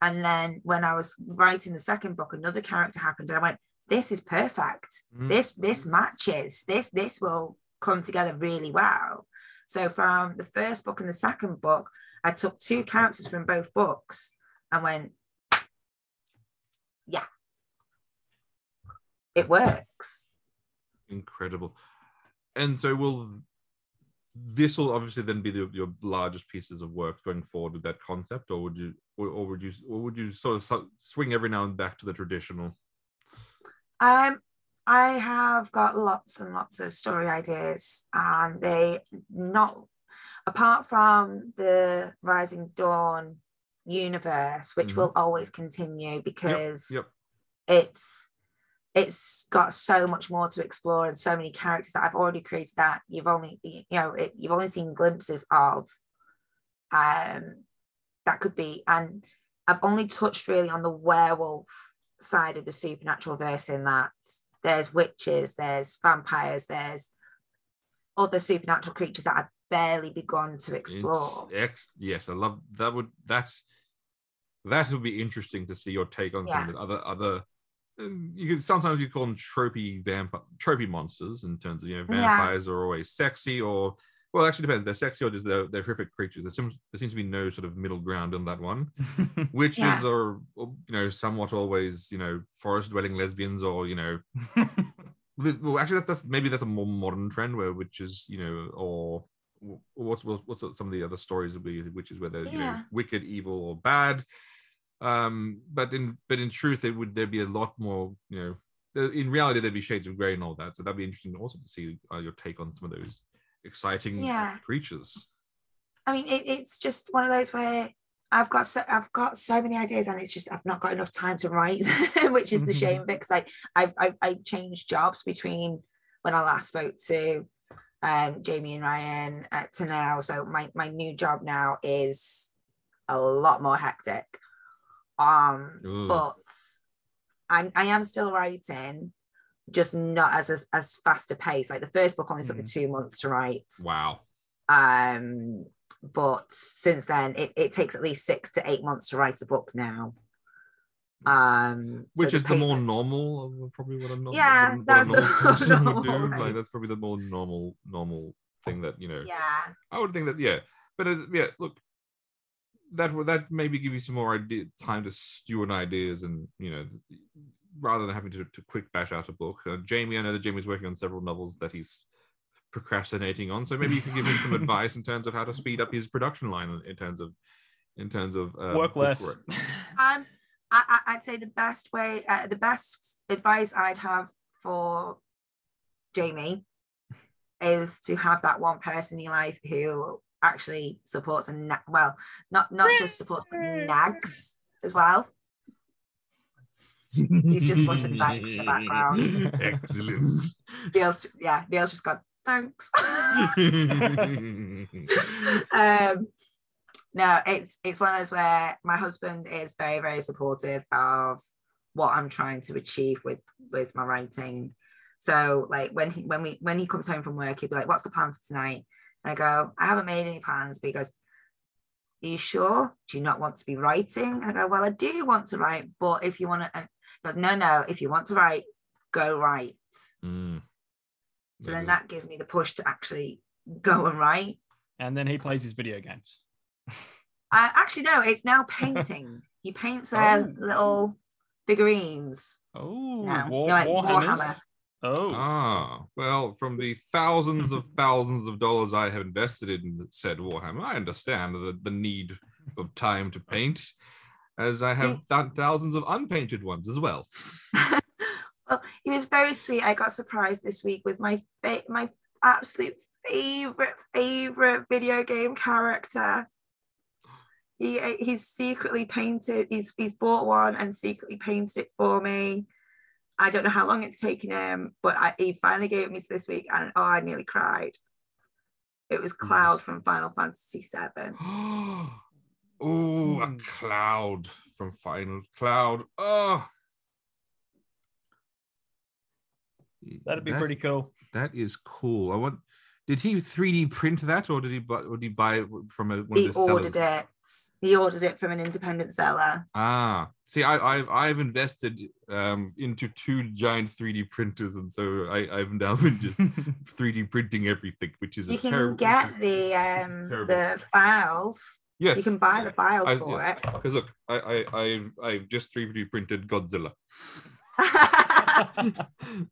And then when I was writing the second book, another character happened, and I went, "This is perfect. Mm. This this matches. This this will come together really well." So from the first book and the second book, I took two characters from both books and went, "Yeah, it works." incredible. And so will this will obviously then be the, your largest pieces of work going forward with that concept, or would you, or, or would you, or would you sort of swing every now and back to the traditional? Um, I have got lots and lots of story ideas, and they not apart from the Rising Dawn universe, which Mhm. will always continue because Yep. it's it's got so much more to explore and so many characters that I've already created that you've only you know it, you've only seen glimpses of um that could be and I've only touched really on the werewolf side of the supernatural verse in that there's witches there's vampires there's other supernatural creatures that I've barely begun to explore ex- yes, I love that. Would that's that would be interesting to see your take on some of the other other. um, You could sometimes you call them tropey vampire tropey monsters in terms of you know Yeah. vampires are always sexy or well actually depends they're sexy or just they're, they're horrific creatures. There seems there seems to be no sort of middle ground on that one. Witches Yeah. are you know somewhat always you know forest dwelling lesbians or you know well actually that, that's maybe that's a more modern trend where witches you know or wh- what's what's, what's some of the other stories would be witches where they're you know wicked evil or bad. Um but in but in truth it would there be a lot more you know in reality there'd be shades of gray and all that. So that'd be interesting also to see uh, your take on some of those exciting Yeah. creatures. I mean, it, it's just one of those where I've got so I've got so many ideas, and it's just I've not got enough time to write, which is the shame because like I've, I've I changed jobs between when I last spoke to um, Jamie and Ryan uh, to now. So my my new job now is a lot more hectic. Um, Ooh. but I'm, I am still writing, just not as a as fast a pace. Like the first book only took me two months to write wow um but since then it, it takes at least six to eight months to write a book now um so which is the pace more is- normal of probably what a normal Yeah, what a that's normal the person would do normal like that's probably the more normal normal thing that you know yeah I would think that yeah, but as, yeah, look, that would that maybe give you some more idea time to stew on ideas and you know rather than having to, to quick bash out a book. Uh, Jamie, I know that Jamie's working on several novels that he's procrastinating on, so maybe you can give him some advice in terms of how to speed up his production line in- in terms of in terms of uh, Work less. work. um I, I- i'd say the best way uh, the best advice i'd have for jamie is to have that one person in your life who actually supports and na- well not not just supports but nags as well He's just muttered thanks in the background. Excellent. neil's yeah neil's just got thanks um no it's it's one of those where my husband is very very supportive of what i'm trying to achieve with with my writing. So like when he when we when he comes home from work he'll be like what's the plan for tonight? And i go i haven't made any plans but he goes are you sure? Do you not want to be writing? And i go well i do want to write but if you want to and he goes no no if you want to write go write. Mm. so Yeah, then that gives me the push to actually go and write. And then he plays his video games. Uh, actually, no, it's now painting. he paints uh, Oh. little figurines. Oh, No, War, no, like Warhammer. Oh, Ah, well, from the thousands of thousands of dollars I have invested in said Warhammer, I understand the, the need of time to paint, as I have th- thousands of unpainted ones as well. well, he was very sweet. I got surprised this week with my fa- my absolute favorite favorite video game character. He he's secretly painted. He's he's bought one and secretly painted it for me. I don't know how long it's taken him, but I, he finally gave it me this week, and oh, I nearly cried. It was Cloud from Final Fantasy VII. oh, a Hmm. cloud from Final Cloud. Oh, that'd be That- pretty cool. That is cool. I want. Did he 3D print that, or did he buy? Or did he buy it from a, one He of the sellers? ordered it. He ordered it from an independent seller. Ah, see, I, I've I've invested um into two giant 3D printers, and so I I've now been just 3D printing everything, which is a You can terrible- get which is- the um terrible. the files. yes. You can buy the files I- for yes. it. Because look, I I I've, I've just 3D printed Godzilla.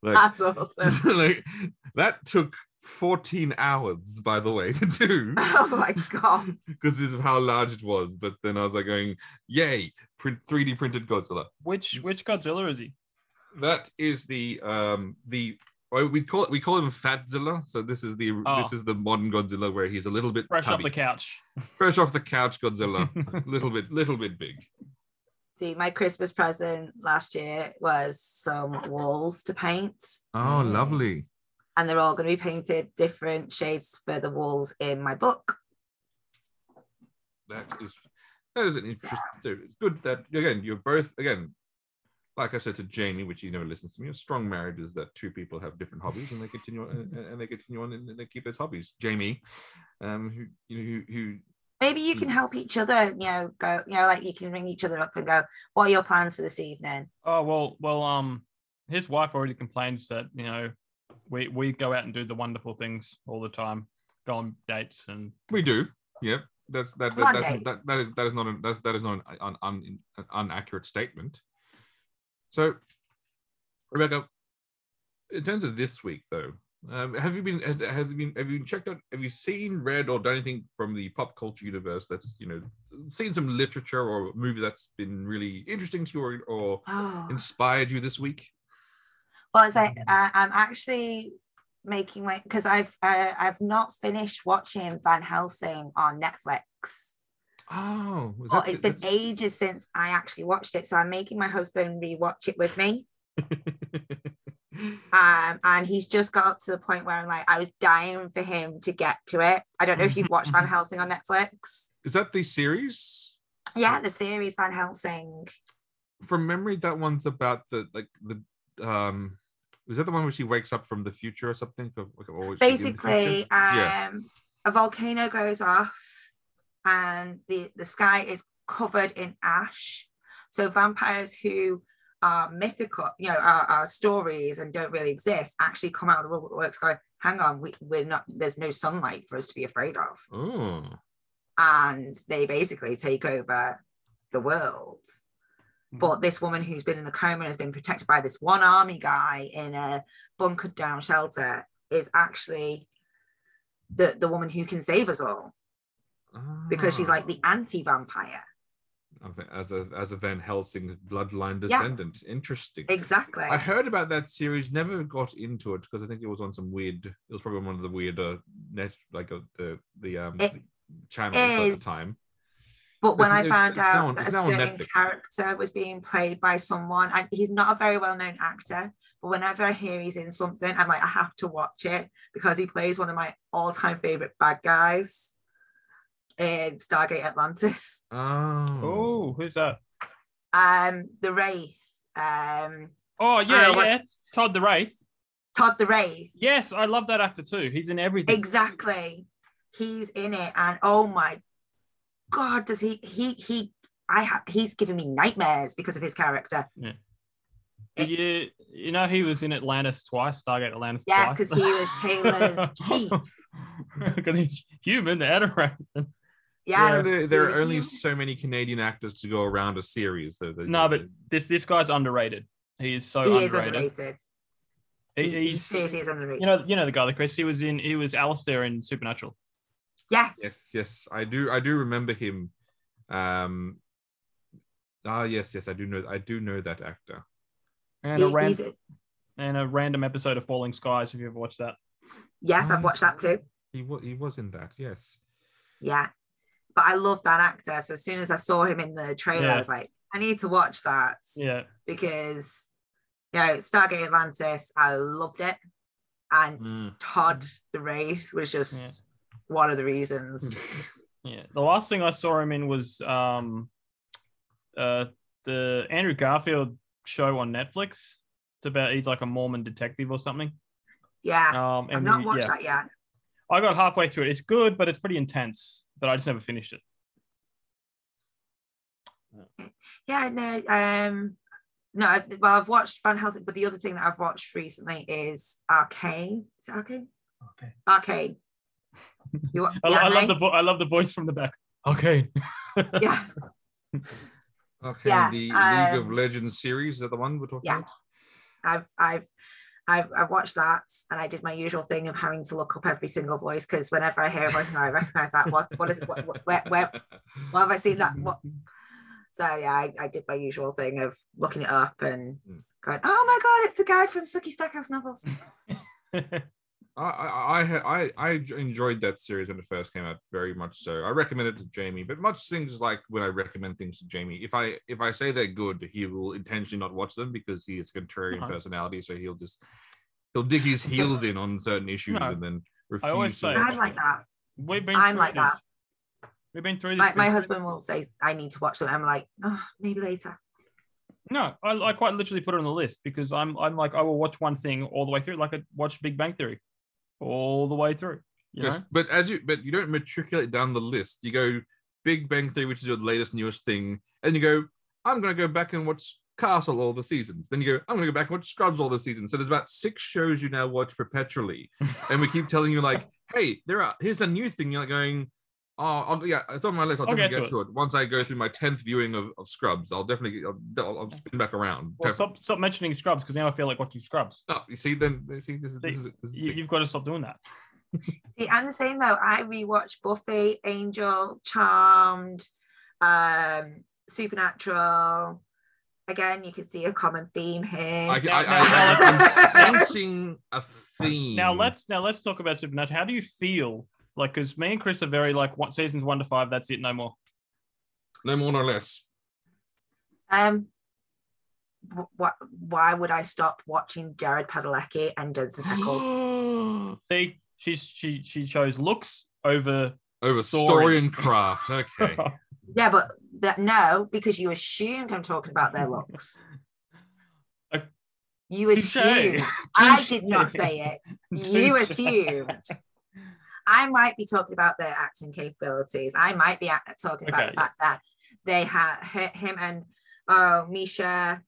Like, That's awesome. like that took 14 hours, by the way, to do. Oh my god. because of how large it was. But then I was like going, "Yay! Print 3D printed Godzilla." which which Godzilla is he? That is the um the we call it we call him Fatzilla. So this is the Oh. this is the modern Godzilla where he's a little bit Fresh off the couch. fresh off the couch Godzilla, little bit little bit big. See, my Christmas present last year was some walls to paint, Oh, lovely. And they're all going to be painted different shades for the walls in my book. That is that is an interesting. So it's good that again you're both again. Like I said to Jamie, which he never listens to me, a strong marriage is that two people have different hobbies and they continue on, and, and they continue on and they keep those hobbies. Jamie, um, who you know, who, who Maybe you can help each other, you know, go, you know, like you can ring each other up and go, what are your plans for this evening? Oh well, well, um, his wife already complains that you know we we go out and do the wonderful things all the time, go on dates and We do. Yep. That's that that, that, that, that is that is not a, that's, that is not an, un, un, an inaccurate statement. So, Rebecca, in terms of this week though, um, have you been has has it been have you checked out have you seen read or done anything from the pop culture universe that's you know seen some literature or movie that's been really interesting to you or, or Oh, inspired you this week? Well, it's like uh, I'm actually making my because I've uh, I've not finished watching Van Helsing on Netflix. Oh, Well, it's been that's- ages since I actually watched it, so I'm making my husband rewatch it with me. Um, and he's just got up to the point where I'm like, I was dying for him to get to it. I don't know if you've watched Van Helsing on Netflix. is that the series? Yeah, the series Van Helsing. from memory, that one's about the like the um. Was that the one where she wakes up from the future or something? Or, or is she in the Basically, future? yeah. um, a volcano goes off, and the the sky is covered in ash. So vampires who are mythical, you know, are, are stories and don't really exist, actually come out of the woodworks going, "Hang on, we, we're not. There's no sunlight for us to be afraid of." Oh, and they basically take over the world. But this woman who's been in a coma and has been protected by this one army guy in a bunkered down shelter is actually the, the woman who can save us all because she's like the Ah. anti-vampire. As a as a Van Helsing bloodline Yeah. descendant. Interesting. Exactly. I heard about that series, never got into it because I think it was on some weird. It was probably one of the weirder net like uh, the the um It channels at the time. But when I found out on- that a it's now on certain Netflix. character was being played by someone, and he's not a very well known actor, but whenever I hear he's in something, I'm like, I have to watch it because he plays one of my all time favorite bad guys in Stargate Atlantis. Oh, oh, who's that? Um, The Wraith, um, Oh yeah, what's- yeah, Todd the Wraith. Todd the Wraith. Yes, I love that actor too. He's in everything. Exactly. He's in it, and oh my god, does he he he I have he's giving me nightmares because of his character. Did you you know he was in Atlantis twice, Stargate Atlantis Yes, twice. because he was Taylor's chief. Because he's human and a raven. yeah. Yeah. there, there are Really? only so many Canadian actors to go around a series. So that- No, but this this guy's underrated. He is so he is underrated. underrated. He- He, he he's seriously is underrated. you know you know the guy, the Chris. He was in he was Alistair in Supernatural. Yes. yes, yes, I do. I do remember him. Um, ah, yes, yes, I do know. I do know that actor. And a ran- and a random episode of Falling Skies. Have you ever watched that? yes, I've watched that too. He was. He was in that. Yes. Yeah. But I love that actor. So as soon as I saw him in the trailer, I was like, I need to watch that Yeah. because you know, Stargate Atlantis, I loved it. And Mm. Todd the Wraith was just one of the reasons. Yeah. The last thing I saw him in was um uh the Andrew Garfield show on Netflix. It's about he's like a Mormon detective or something. Yeah. Um I've not he- watched yeah. that yet. I got halfway through it. It's good, but it's pretty intense. But I just never finished it. Yeah, no, um, no. I- Well, I've watched Van Helsing, but the other thing that I've watched recently is Arcane. Is it Arcane? Okay. Arcade. You, I, the I love anime? the vo- I love the voice from the back. Okay. Yes. Okay, Yeah, the League of um, Legends series is that the one we're talking Yeah. about? I've I've I've, I've watched that and I did my usual thing of having to look up every single voice because whenever I hear a voice, I recognize that. What what is what, what where, where where have I seen that? What? So yeah, I, I did my usual thing of looking it up and Mm. going, oh my god, it's the guy from Sookie Stackhouse novels. I I I, I I enjoyed that series when it first came out very much so. I recommend it to Jamie, but much things like when I recommend things to Jamie, if I if I say they're good, he will intentionally not watch them because he is a contrarian No. personality. So he'll just he'll dig his heels in on certain issues No. and then refuse. I always to say- watch I'm like that. We've been. I'm through like this. that. We've been through this. My, my husband will say I need to watch them. I'm like, oh, maybe later. No, I, I quite literally put it on the list because I'm I'm like I will watch one thing all the way through, like I watched Big Bang Theory, all the way through. Yes, know? but as you but you don't matriculate down the list. You go Big Bang Theory, which is your latest newest thing, and you go, I'm gonna go back and watch Castle all the seasons. Then you go, I'm gonna go back and watch Scrubs all the seasons. So there's about six shows you now watch perpetually, and we keep telling you like, hey, there are here's a new thing. You're like going, oh, I'll, yeah, it's on my list. I'll, I'll definitely get get, to to it. Once I go through my tenth viewing of, of Scrubs. I'll definitely I'll, I'll, I'll spin back around. Well, stop stop mentioning Scrubs because now I feel like watching Scrubs. No, you see, then see, this is this is, this is the You, thing. you've got to stop doing that. See, I'm the same though. I rewatch Buffy, Angel, Charmed, um, Supernatural. Again, you can see a common theme here. I, Now- I, now- I, I'm sensing a theme. Now let's now let's talk about Supernatural. How do you feel? Like, because me and Chris are very like what seasons one to five. That's it, no more. no more, no less. Um, what? Why would I stop watching Jared Padalecki and Jensen Ackles? See, she's she she chose looks over. Over Story. story. and craft. Okay. yeah, but that no, because you assumed I'm talking about their looks. Uh, You touche. assumed. I did not say it. You assumed. I might be talking about their acting capabilities. I might be act- talking about Okay, the fact that they had him and uh, Misha,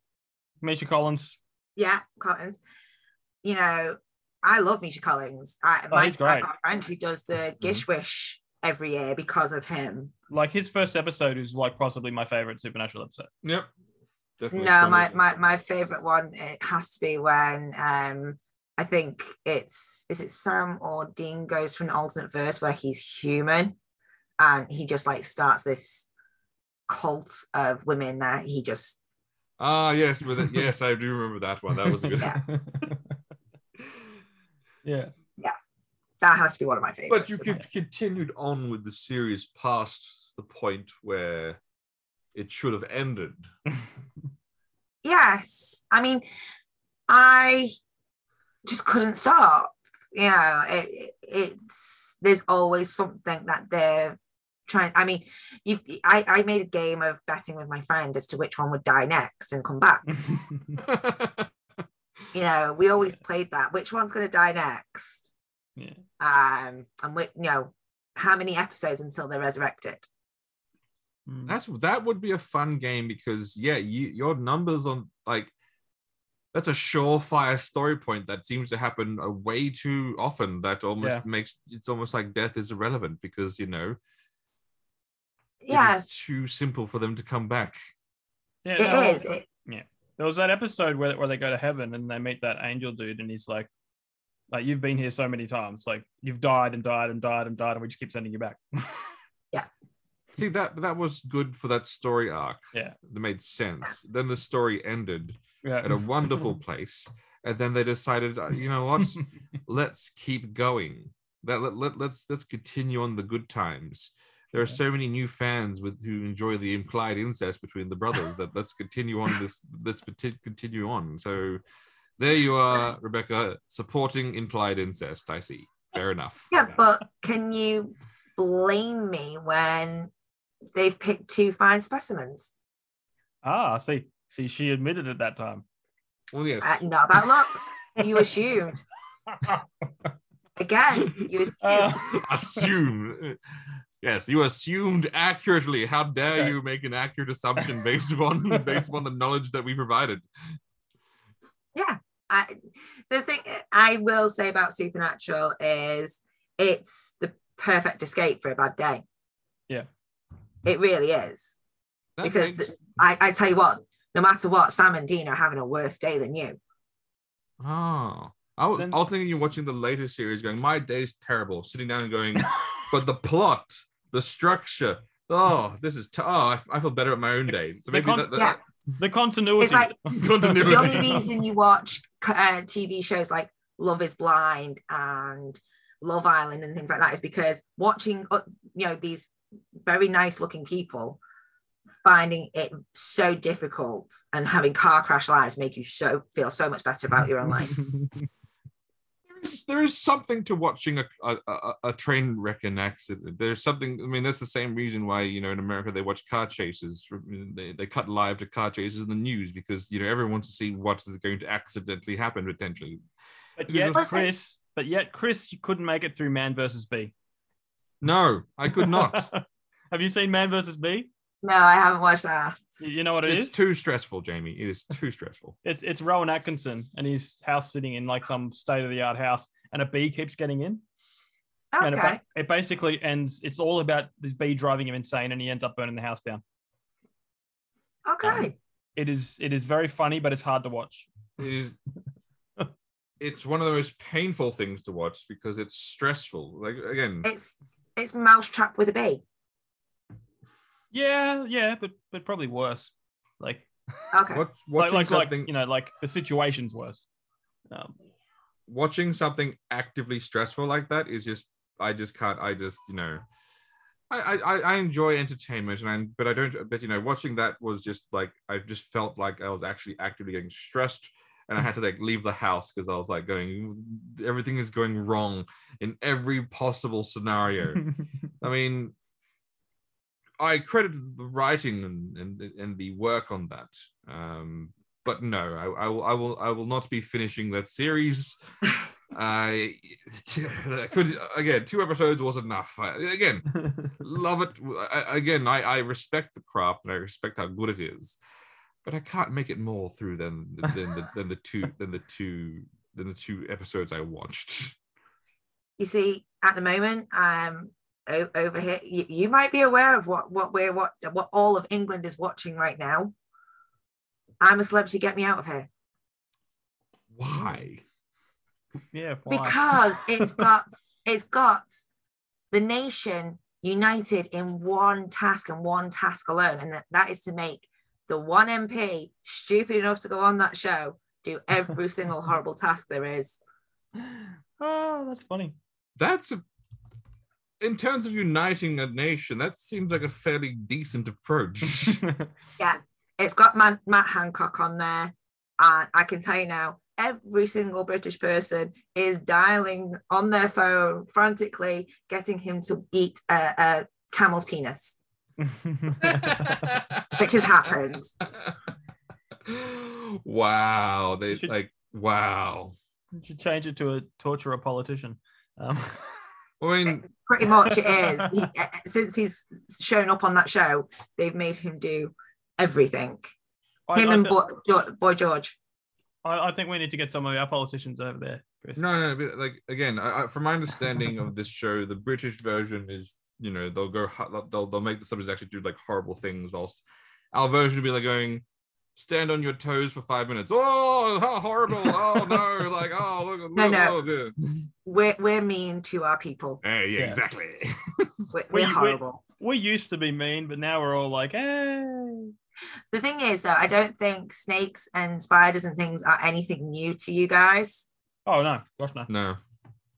Misha Collins. yeah, Collins. You know, I love Misha Collins. I, Oh, my, he's great. I've got a friend who does the Gish Wish every year because of him. Like his first episode is like possibly my favorite Supernatural episode. Yep. Definitely No, my, my my favorite one it has to be when um I think it's is it Sam or Dean goes to an alternate verse where he's human and he just like starts this cult of women that he just Ah, yes, with it. Yes, I do remember that one. That was a good. Yeah. yeah. that has to be one of my favorites. but you with could continued on with the series past the point where it should have ended. yes i mean i just couldn't stop. You know it, it- it's there's always something that they're trying i mean you I, I made a game of betting with my friend as to which one would die next and come back. You know we always played that which one's going to die next? Yeah. um and we, you know how many episodes until they're resurrected? Mm. That's that would be a fun game because yeah, you, your numbers on like that's a surefire story point that seems to happen uh, way too often. That almost Yeah. makes it's almost like death is irrelevant because you know yeah is too simple for them to come back. Yeah, it no, is it, There was that episode where, where they go to heaven and they meet that angel dude, and he's like, like you've been here so many times, like you've died and died and died and died, and we just keep sending you back. See that that was good for that story arc. Yeah. that made sense. Then the story ended yeah. at a wonderful place, and then they decided, uh, you know what? let's keep going. That let, let, let's let's continue on the good times. There are Yeah. so many new fans with who enjoy the implied incest between the brothers that let's continue on this let's continue on. So there you are, Rebecca, supporting implied incest. I see. Fair enough. yeah but can you blame me when they've picked two fine specimens ah, see, see, she admitted at that time. Well, yes. Uh, not about looks. you assumed. Again, you assume. Uh, assume. Yes, you assumed accurately. How dare Okay. you make an accurate assumption based upon based upon the knowledge that we provided? Yeah, I, the thing I will say about Supernatural is it's the perfect escape for a bad day. Yeah. It really is. That Because makes- the- I, I tell you what, no matter what, Sam and Dean are having a worse day than you. oh, I was, Then- I was thinking you're watching the latest series, going, "My day's terrible." Sitting down and going, but the plot, the structure. Oh, this is t- oh, I, I feel better at my own day. So The maybe con- that, that, Yeah. the continuity. It's like- Continuity. The only reason you watch uh, TV shows like Love is Blind and Love Island and things like that is because watching, uh, you know, these very nice looking people finding it so difficult and having car crash lives make you so feel so much better about your own life. There's- there is something to watching a, a, a, a train wreck and accident. There's something. I mean, that's the same reason why you know in America they watch car chases. They, they cut live to car chases in the news because you know everyone wants to see what is going to accidentally happen potentially. But Because yet, Chris, but yet, Chris, you couldn't make it through Man versus Bee. No, I could not. Have you seen Man versus Bee? No, I haven't watched that. You- You know what it is? it's too stressful, Jamie. It is too stressful. It's it's Rowan Atkinson and his house sitting in like some state of the art house, and a bee keeps getting in. And it, Okay. ba- it basically ends. It's all about this bee driving him insane, and he ends up burning the house down. Okay. Um, it is it is very funny, but it's hard to watch. It is. It's one of the most painful things to watch because it's stressful. Like again, It's it's Mousetrap with a bee. Yeah, yeah, but but probably worse. Like Okay. watch, like watching like, like something you know like the situation's worse. Um, watching something actively stressful like that is just I just can't I just you know I I, I- I enjoy entertainment and I but I don't but you know watching that was just like I just felt like I was actually actively getting stressed and I had to like leave the house because I was like going everything is going wrong in every possible scenario. I mean I credit the writing and, and and the work on that. Um but no, I, I will I will I will not be finishing that series. I could again two episodes was enough. I, again, love it. I, again, I, I respect the craft and I respect how good it is, but I can't make it more through than than the than the two than the two than the two episodes I watched. You see, at the moment, um, o- over here, you, you might be aware of what what we're what what all of England is watching right now. I'm a celebrity. Get me out of here Why? yeah, why? because it's got it's got the nation united in one task and one task alone, and that, that is to make the one MP stupid enough to go on that show do every single horrible task there is. oh, that's funny. That's a in terms of uniting a nation, that seems like a fairly decent approach. Yeah, it's got Man- Matt Hancock on there. And I can tell you now, every single British person is dialing on their phone frantically, getting him to eat a, a camel's penis, which has happened. wow, they You should- like wow. You should change it to a torture a politician. Um, I mean, Pretty much it is. He, uh, since he's shown up on that show, they've made him do everything. I, Him I, and thi- Boy, Jo- Boy George. I, I think we need to get some of our politicians over there, Chris. no, no, but like again, I, I, from my understanding of this show, the British version is, you know, they'll go, they'll they'll make the subjects actually do like horrible things, whilst our version would be like going, stand on your toes for five minutes. Oh, how horrible! Oh no, like oh look, look, No, no. oh. We're, we're mean to our people. Hey, yeah, Yeah. exactly. We're, We- we're we- horrible. We used to be mean, but now we're all like, hey. The thing is, though, I don't think snakes and spiders and things are anything new to you guys. Oh no, gosh no. no,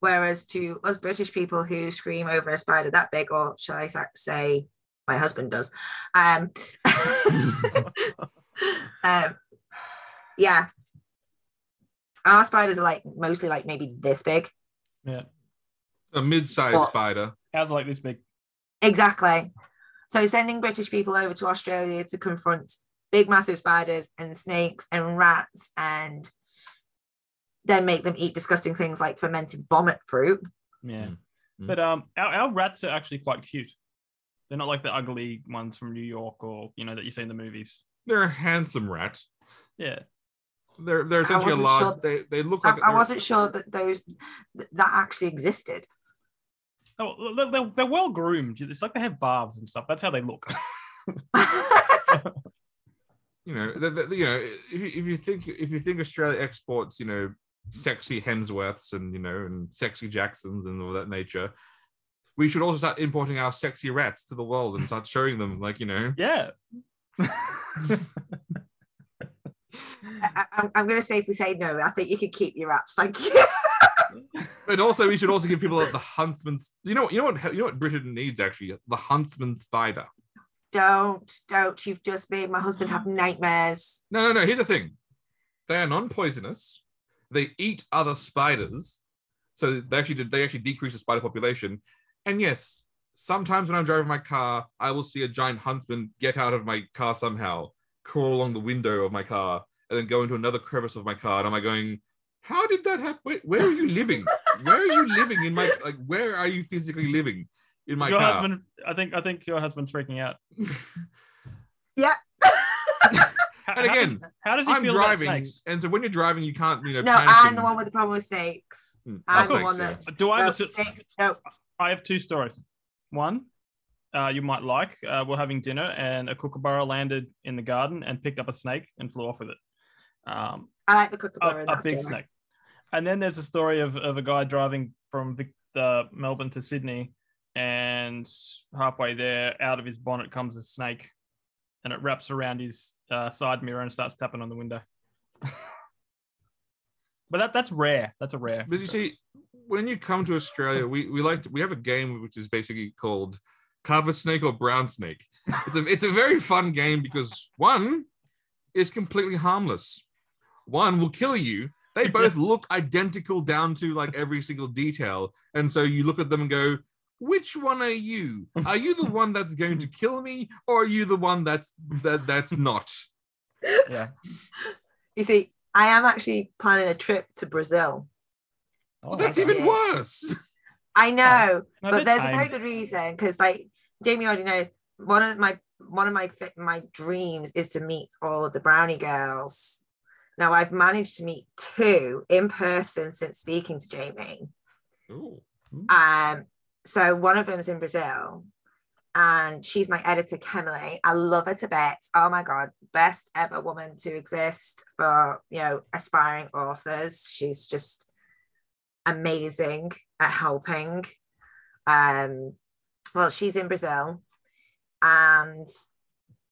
Whereas to us British people who scream over a spider that big, or shall I say, my husband does. Um, um, yeah, our spiders are like mostly like maybe this big. Yeah, a mid-sized Well- spider. how's it like this big? Exactly. So sending British people over to Australia to confront big, massive spiders and snakes and rats and then make them eat disgusting things like fermented vomit fruit. Yeah. Mm. Mm. But um, our, our rats are actually quite cute. They're not like the ugly ones from New York or you know that you see in the movies. They're a handsome rat. Yeah. They're they're essentially a wasn't large. sure- They they look I, like I they're- wasn't sure that those that actually existed. Oh, they're, they're, they're well groomed. It's like they have baths and stuff. That's how they look. you know, the, the, you know, if you, if you think if you think Australia exports, you know, sexy Hemsworths and you know, and sexy Jacksons and all that nature, we should also start importing our sexy rats to the world and start showing them, like you know, yeah. I, I'm, I'm going to safely say no. I think you could keep your rats. Thank you. and also we should also give people the huntsman's. You know, you know what, you know what Britain needs actually, the huntsman spider. don't, don't. You've just made my husband have nightmares. No, no, no. Here's the thing: they are non-poisonous. They eat other spiders, so they actually they actually decrease the spider population. And yes, sometimes when I'm driving my car, I will see a giant huntsman get out of my car somehow, crawl along the window of my car, and then go into another crevice of my car. And I'm I going? How did that happen? Where, where are you living? where are you living in my like? Where are you physically living in my your car? husband, I think, I think your husband's freaking out. Yeah. How, And how does- again, how does he I'm feel driving, about snakes? and so when you're driving, you can't, you know. no, I'm and- the one with the problem with snakes. Hmm, I'm oh, the one thanks, that. Do I No, have a two, snakes. No. I have two stories. One, uh, you might like. Uh, we're having dinner, and a kookaburra landed in the garden and picked up a snake and flew off with it. Um, I like the a, kookaburra. in a big story. snake. And then there's a story of, of a guy driving from Vic, uh, Melbourne to Sydney, and halfway there, out of his bonnet comes a snake, and it wraps around his uh, side mirror and starts tapping on the window. but that that's rare. That's a rare. But you see, when you come to Australia, we we like to, we have a game which is basically called Carpet Snake or Brown Snake. It's a it's a very fun game because one is completely harmless. One will kill you. They both look identical down to like every single detail, and so you look at them and go, "Which one are you? Are you the one that's going to kill me, or are you the one that's that that's not?" Yeah. You see, I am actually planning a trip to Brazil. Oh, Well, that's okay. even worse. I know, No, but they're there's a very good reason because, like Jamie already knows, one of my one of my fi- my dreams is to meet all of the brownie girls. Now I've managed to meet two in person since speaking to Jamie. Ooh. Um, so one of them's in Brazil, and she's my editor, Kemily. I love her to bits. Oh my god, best ever woman to exist for you know aspiring authors. She's just amazing at helping. Um, well, she's in Brazil, and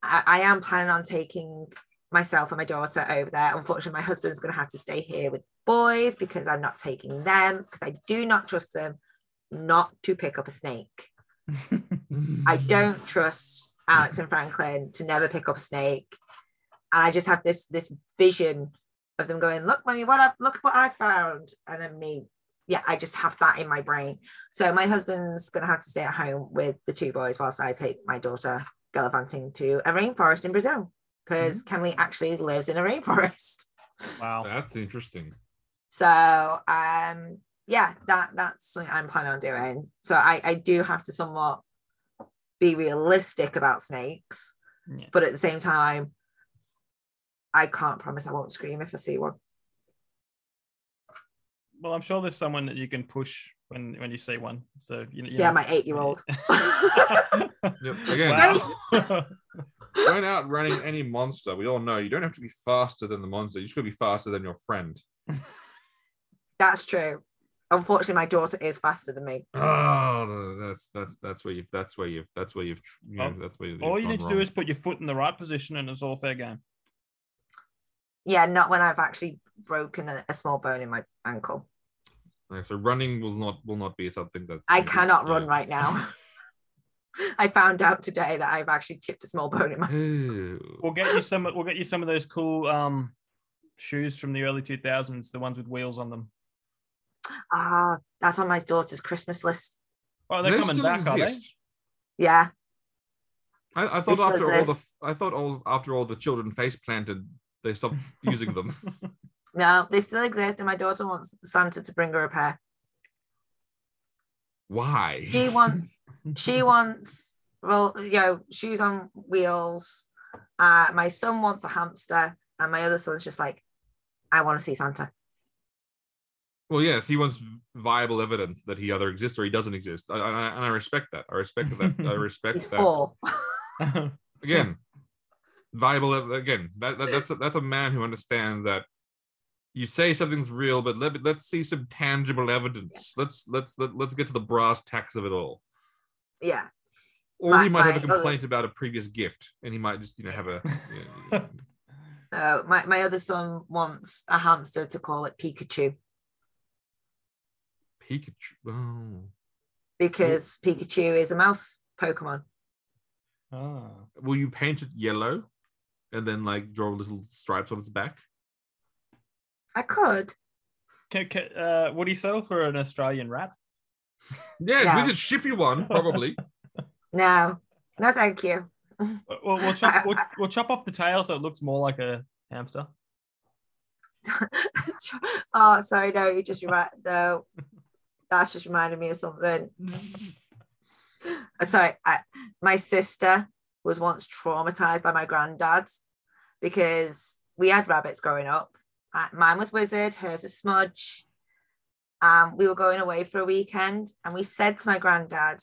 I, I am planning on taking myself and my daughter over there. Unfortunately, my husband's going to have to stay here with boys because I'm not taking them because I do not trust them not to pick up a snake. I don't trust Alex and Franklin to never pick up a snake. And I just have this this vision of them going, look, mommy, what I look what I found. And then me, yeah, I just have that in my brain. So my husband's gonna have to stay at home with the two boys whilst I take my daughter gallivanting to a rainforest in Brazil. Because Kemily actually lives in a rainforest. Wow. That's interesting. So um yeah, that that's something I'm planning on doing. So I, I do have to somewhat be realistic about snakes, Yeah. but at the same time, I can't promise I won't scream if I see one. Well, I'm sure there's someone that you can push when when you see one. So you you Yeah, know. my eight-year-old. Yep. Again, Wow. when outrunning any monster, we all know you don't have to be faster than the monster. You just got to be faster than your friend. That's true. Unfortunately, my daughter is faster than me. Oh, that's that's that's where you've that's where you've that's where you've you know that's where you've All you gone need to wrong. do is put your foot in the right position, and it's all fair game. Yeah, not when I've actually broken a, a small bone in my ankle. Yeah, so running will not will not be something that's I gonna be- cannot yeah. run right now. I found out today that I've actually chipped a small bone in my. We'll get you some. We'll get you some of those cool um shoes from the early 2000s, the ones with wheels on them. Ah, that's on my daughter's Christmas list. Oh, they're They coming still back, are they? Yeah, I, I thought still after all the. I thought all after all the children face planted, they stopped using them. no, they still exist, and my daughter wants Santa to bring her a pair. Why? She wants she wants well, you know shoes on wheels. Uh, my son wants a hamster, and my other son's just like, I want to see Santa. Well, yes, he wants viable evidence that he either exists or he doesn't exist, I, I, and I respect that. I respect that. I respect He's that. four. Again, viable. Again, that, that that's a, that's a man who understands that you say something's real, but let let's see some tangible evidence. Let's let's let, let's get to the brass tacks of it all. yeah. Or My- he might have a complaint about a previous gift, and he might just you know have a. you know, Uh, my, my other son wants a hamster to call it Pikachu Pikachu. Oh. because Pikachu is a mouse Pokemon. ah. Will you paint it yellow, and then like draw little stripes on its back? I could. Can, can, uh, would he settle for an Australian rat? Yes, Yeah. we could ship you one probably. No, no, thank you. We'll, we'll, chop, we'll, we'll chop off the tail so it looks more like a hamster. oh, sorry, no, you just right. no. That's just reminded me of something. Uh, Sorry, I, my sister was once traumatized by my granddad because we had rabbits growing up. Mine was Wizard, hers was Smudge. Um, we were going away for a weekend, and we said to my granddad,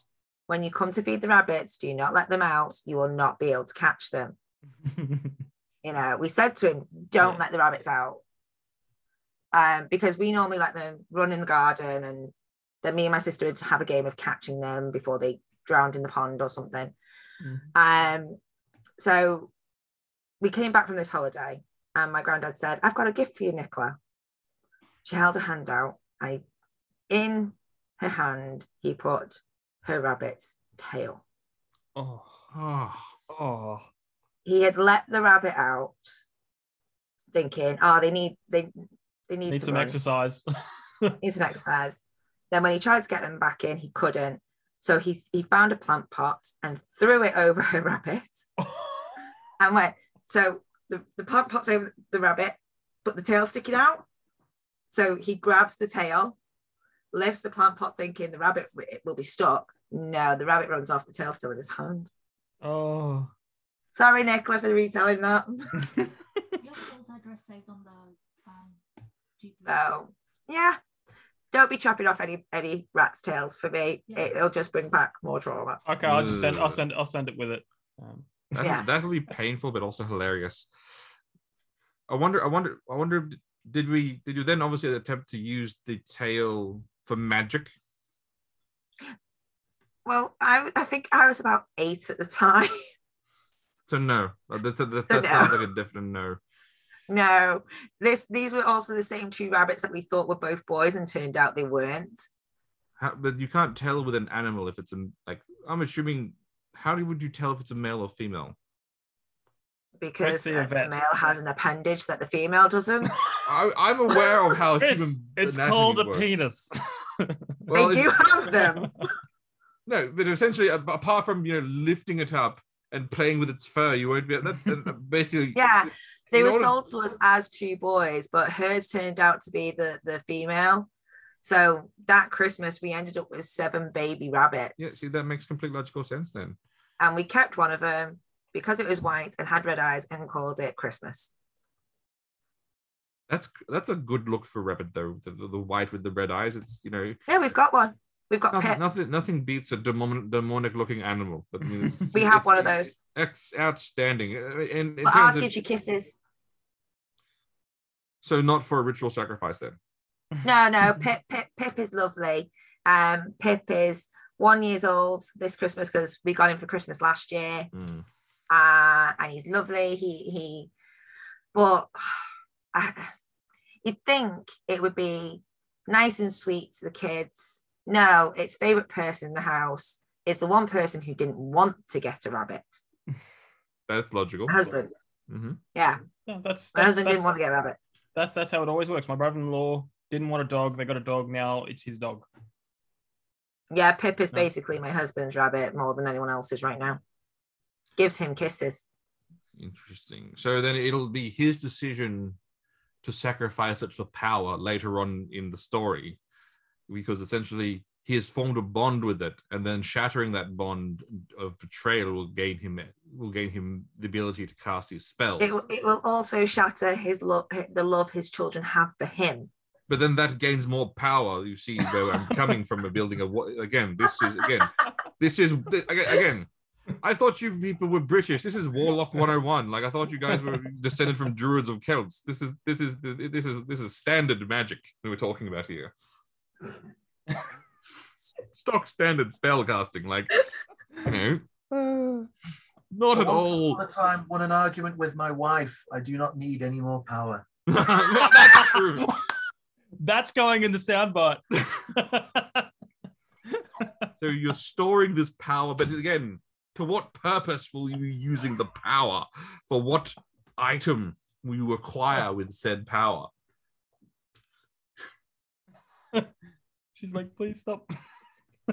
"When you come to feed the rabbits, do not let them out. You will not be able to catch them." you know, we said to him, don't Yeah. let the rabbits out. Um, because we normally let them run in the garden and then me and my sister would have a game of catching them before they drowned in the pond or something. Mhm. Um, so we came back from this holiday and my granddad said, I've got a gift for you, Nicola. She held her hand out. I in her hand, he put her rabbit's tail. oh, Oh, oh. he had let the rabbit out thinking oh they need they they need, Need to some exercise. need some exercise then when he tried to get them back in he couldn't. So he he found a plant pot and threw it over a rabbit. And went so the, the plant pot's over the rabbit but the tail sticking out. So he grabs the tail lifts the plant pot thinking the rabbit wi- will be stuck. No the rabbit runs off the tail still in his hand. Oh. sorry nicola for retelling that. Your school's address saved on the um, Jubilee. So yeah, don't be chopping off any any rat's tails for me. Yeah. It, will just bring back more trauma. Okay, I'll just send. I'll send. I'll send it with it. Um, That's, Yeah. that'll be painful, but also hilarious. I wonder. I wonder. I wonder. Did we? Did you then obviously attempt to use the tail for magic? Well, I I think I was about eight at the time. So no. That, that, that, So that sounds like a definite no. No, this these were also the same two rabbits that we thought were both boys, and turned out they weren't. How, but you can't tell with an animal if it's a like. I'm assuming. How do- would you tell if it's a male or female? Because a the male has an appendage that the female doesn't. I, I'm aware of how it's human. it's called a works. penis. Well, they do have them. No, but essentially, apart from you know lifting it up and playing with its fur, you won't be that, that- basically. Yeah, They in were sold to us as two boys, but hers turned out to be the the female. So that Christmas, we ended up with seven baby rabbits. Yeah, see, that makes complete logical sense then. and we kept one of them because it was white and had red eyes and called it Christmas. That's that's a good look for rabbit though. The, the, the white with the red eyes. It's you know Yeah, we've got one. We've got nothing Pip. nothing, nothing beats a demonic, demonic looking animal. I mean, it's- We it's- have one of those. It's outstanding. Uh, In, in But ours gives you kisses. so not for a ritual sacrifice then. No, no, Pip, Pip, Pip is lovely. Um, Pip is one years old this Christmas because we got him for Christmas last year. Mm. uh, and he's lovely. He he, but I, you'd think it would be nice and sweet to the kids. No, its favorite person in the house is the one person who didn't want to get a rabbit. That's logical. My husband, hmm yeah, Yeah, that's my husband that's, didn't want to get a rabbit. that's that's how it always works. My brother-in-law didn't want a dog. They got a dog. Now it's his dog. Yeah, Pip is Yeah. basically my husband's rabbit more than anyone else's right now. Gives him kisses. Interesting. So then it'll be his decision to sacrifice it for power later on in the story, because essentially he has formed a bond with it, and then shattering that bond of betrayal will gain him will gain him the ability to cast his spells. It, will- it will also shatter his love, the love his children have for him. but then that gains more power. You see where I'm coming from a building of what again, this is again, this is again. I thought you people were British. This is Warlock 101. Like I thought you guys were descended from druids of Celts. This is this is this is this is standard magic that we're talking about here. Stock standard spell casting, like you know, not at Once all. upon a time, won an argument with my wife. I do not need any more power. That's true. That's going in the soundbite. So you're storing this power, but again, to what purpose will you be using the power? For what item will you acquire with said power? She's like, please stop.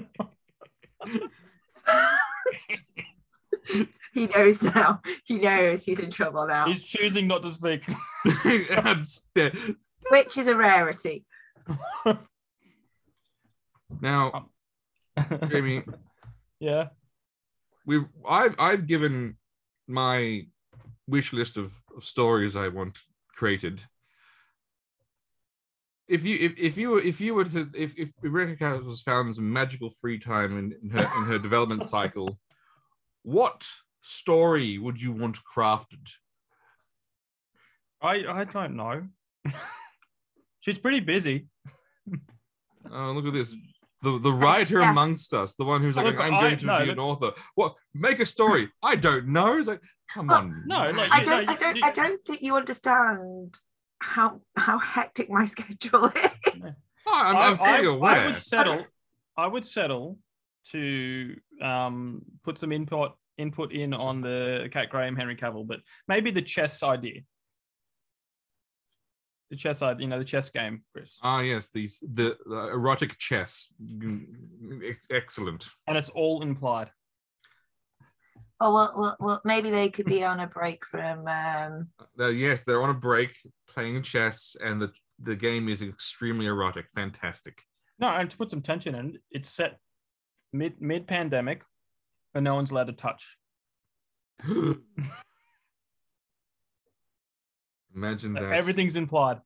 He knows now. He knows he's in trouble now, He's choosing not to speak. Which is a rarity. now, um, Jamie, yeah. we've I've I've given my wish list of, of stories I want created. If you if, if you were if you were to if if Rebecca was found some magical free time in, in her in her development cycle, what story would you want crafted? I I don't know. She's pretty busy. Oh, look at this. The, the um, writer Yeah. amongst us, the one who's like, Look, I'm I- going to no, be but- an author. What? Make a story. I don't know. It's like, come Oh, on. no, like, I don't, know, I don't, you- I don't think you understand how how hectic my schedule is. Oh, I'm, I'm I, fully I- aware. I would settle. I would settle to um, put some input input in on the Kat Graham Henry Cavill, but maybe the chess idea. The chess idea, you know, the chess game, Chris, Ah, yes, these the, the erotic chess. Mm, Excellent. and it's all implied. Oh well, well, well, maybe they could be on a break from. Um, Uh, yes, they're on a break playing chess, and the the game is extremely erotic. Fantastic. No, and to put some tension in, it's set mid mid pandemic, and no one's allowed to touch. Imagine that. Everything's implied.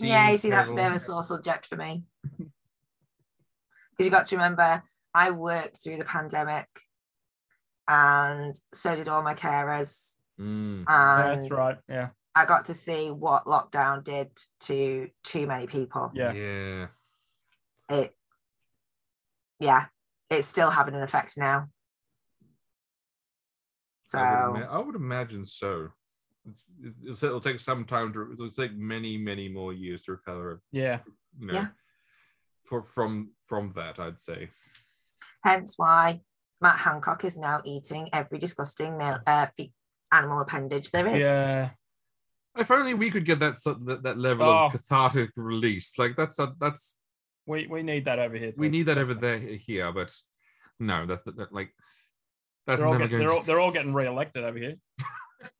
yeah, you see, that's a bit of a sore subject for me. Because you got to remember, I worked through the pandemic, and so did all my carers, Mm. and That's right. Yeah. I got to see what lockdown did to too many people. Yeah. yeah. It, yeah, it's still having an effect now. So I would, ima- I would imagine so. It's, it's, it'll take some time to. It'll take many, many more years to recover. Yeah. You know, Yeah. For from from that, I'd say. hence why Matt Hancock is now eating every disgusting male, uh, fe- animal appendage there is. Yeah. If only we could get that so- that, that level Oh. of cathartic release. Like that's a, that's We we need that over here. we need that over there here, but no, that's that, that, like that's They're all, never get, going. they're, to... all, they're all getting re-elected over here.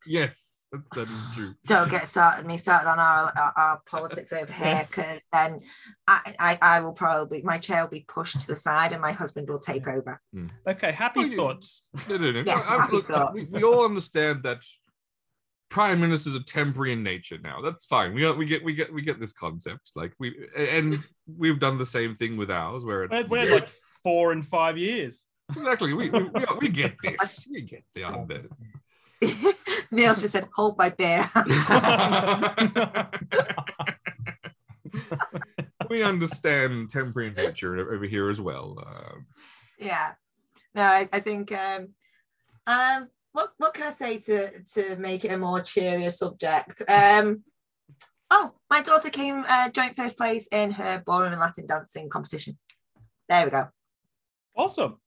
Yes, that, that is true. Don't get started me started on our our, our politics over here because then I, I I will probably my chair will be pushed to the side and my husband will take over. Mm. Okay, happy Well, thoughts. No, no, no. Yeah, I- I- happy look, thoughts. we, we all understand that prime ministers are temporary in nature now. That's fine. We we get we get we get this concept. Like we and we've done the same thing with ours, where it's We had, we had like four and five years. exactly we we, we, we get this. We get the under. Neil's just said, "Hold my beer." we understand temporary in nature over here as well. Um, yeah. No, I, I think um um what what can I say to to make it a more cheerier subject? Um oh my daughter came uh, joint first place in her ballroom and Latin dancing competition. There we go. awesome.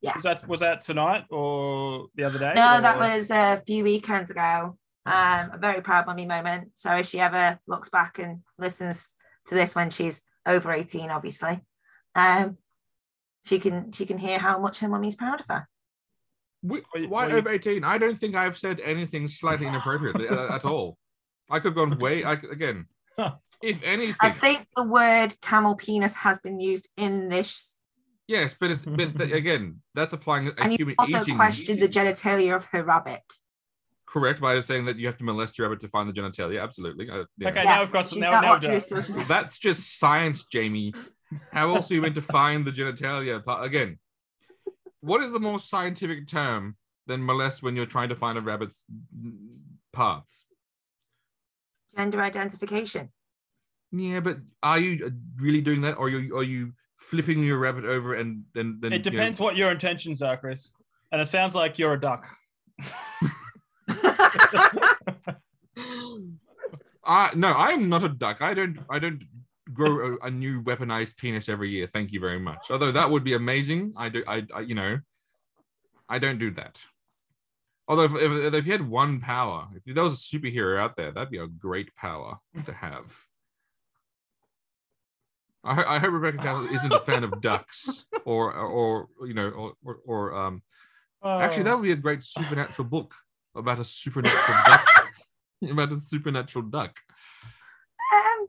Yeah. Was that was that tonight or the other day? No, that was a few weekends ago. Um, a very proud mummy moment. So if she ever looks back and listens to this when she's over 18, obviously, um, she can she can hear how much her mummy's proud of her. we, why over eighteen? I don't think I've said anything slightly inappropriate uh, at all. I could have gone way. I, again, if anything, I think the word camel penis has been used in this Yes, but it's but th- again, that's applying a And you human also eating. questioned the genitalia of her rabbit. correct by saying that you have to molest your rabbit to find the genitalia. Absolutely. Uh, yeah. Okay, Yeah, now I've got she's now, not now watching done. this till That's just science, Jamie. How else are you meant to find the genitalia? part? Again, what is the more scientific term than molest when you're trying to find a rabbit's parts? Gender identification. Yeah, but are you uh, really doing that, or are you are you flipping your rabbit over and then then It you know- depends what your intentions are, Chris. And it sounds like you're a duck. I no, I am not a duck. I don't I don't grow a, a new weaponized penis every year. Thank you very much. Although that would be amazing. I do I, I you know I don't do that. Although if, if, if you had one power, if there was a superhero out there, that'd be a great power to have. I, I hope Rebecca Castle isn't a fan of ducks or or you know or or, or um actually Oh. that would be a great supernatural book about a supernatural duck about a supernatural duck. Um,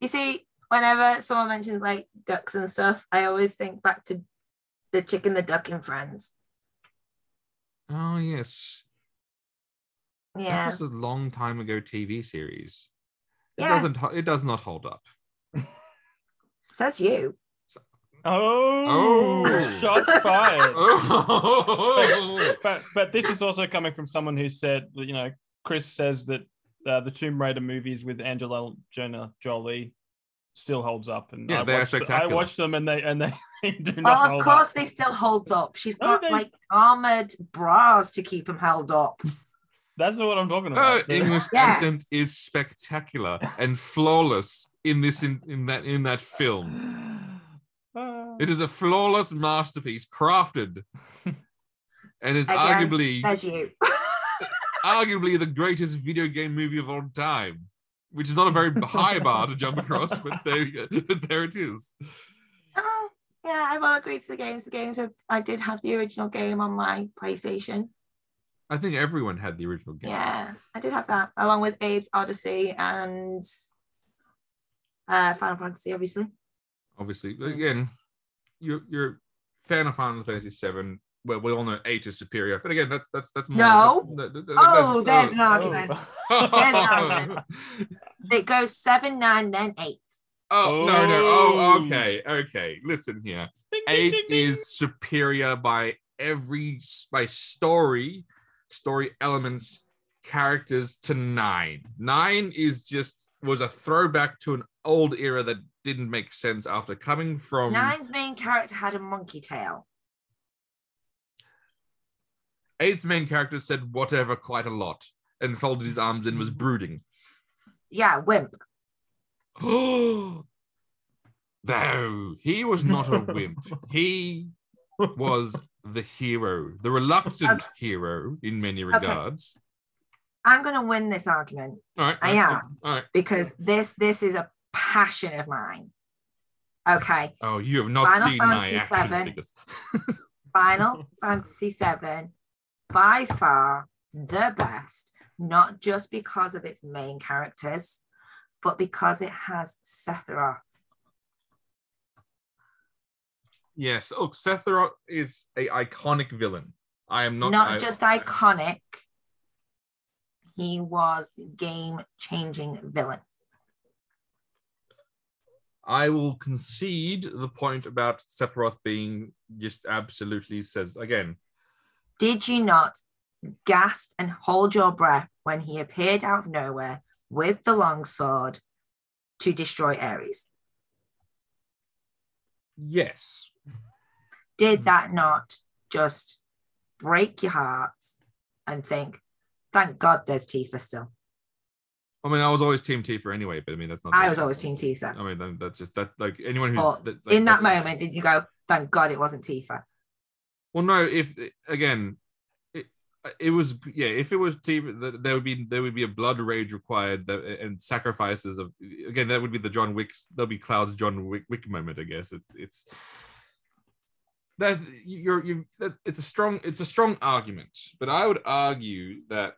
you see, whenever someone mentions like ducks and stuff, I always think back to the chicken, the duck, and Friends. Oh yes, Yeah, that was a long time ago TV series. It Yes. doesn't. It does not hold up. Says you. Oh, Oh. shots fired. Oh, but but this is also coming from someone who said you know Chris says that uh, the Tomb Raider movies with Angela Jonah Jolie still holds up, and Yeah, I they are watched, I watched them and they and they, do not Well, hold of course up. they still hold up. She's got they- like armored bras to keep them held up. That's what I'm talking her about. English Yes. accent is spectacular and flawless in this in, in that in that film. It is a flawless masterpiece, crafted, and it's Again, arguably Says you. arguably the greatest video game movie of all time, which is not a very high bar to jump across, but there, but there it is. Oh, yeah, I will agree to the games. The games are, I did have the original game on my PlayStation. I think everyone had the original game. Yeah, I did have that along with Abe's Oddysee and uh, Final Fantasy, obviously. Obviously, But again, you're you're a fan of Final Fantasy Seven. Well, we all know eight is superior, but again, that's that's that's more. No. that- that- that- Oh, that's- there's an argument. oh. There's an argument. It goes seven, nine, then eight. Oh no no oh Oh. okay okay listen here ding, ding, eight ding, ding. is superior by every by story story elements characters to nine nine is just was a throwback to an old era that didn't make sense after coming from Nine's main character had a monkey tail. eight's main character said whatever quite a lot and folded his arms and was mm-hmm. brooding. Yeah, wimp. Oh, no he was not a wimp he was the hero the reluctant hero in many regards I'm gonna win this argument all right I right, am. all right because this this is a passion of mine. Okay, oh you have not Final seen my Fantasy action VII. figures Final Fantasy VII, by far the best, not just because of its main characters, but because it has Sephiroth. yes oh Sephiroth is a iconic villain i am not Not, I- just iconic, he was the game-changing villain. I will concede the point about Sephiroth being just absolutely says again Did you not gasp and hold your breath when he appeared out of nowhere with the longsword to destroy Aeris? yes Did that not just break your heart and think, thank God there's Tifa still? I mean I was always Team Tifa anyway but I mean that's not I was always Team Tifa. I mean that- that's just that like anyone But that, like, In that moment, did you go, thank God it wasn't Tifa? Well, no. If again, it, it was yeah. If it was th- there would be there would be a blood rage required that, and sacrifices of again. That would be the John Wick. There'll be Cloud's John Wick, Wick moment. I guess it's it's that's you're you. It's a strong it's a strong argument, but I would argue that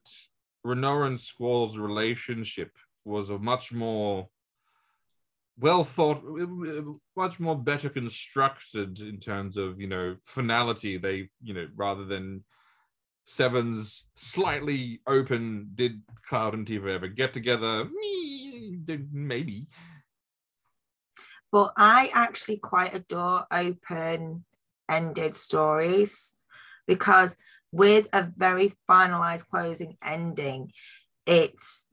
Rinoa and Squall's relationship was a much more well thought, much more better constructed in terms of you know finality. They you know rather than Seven's slightly open. Did Cloud and Tifa ever get together? Maybe. But I actually quite adore open ended stories because with a very finalized closing ending, it's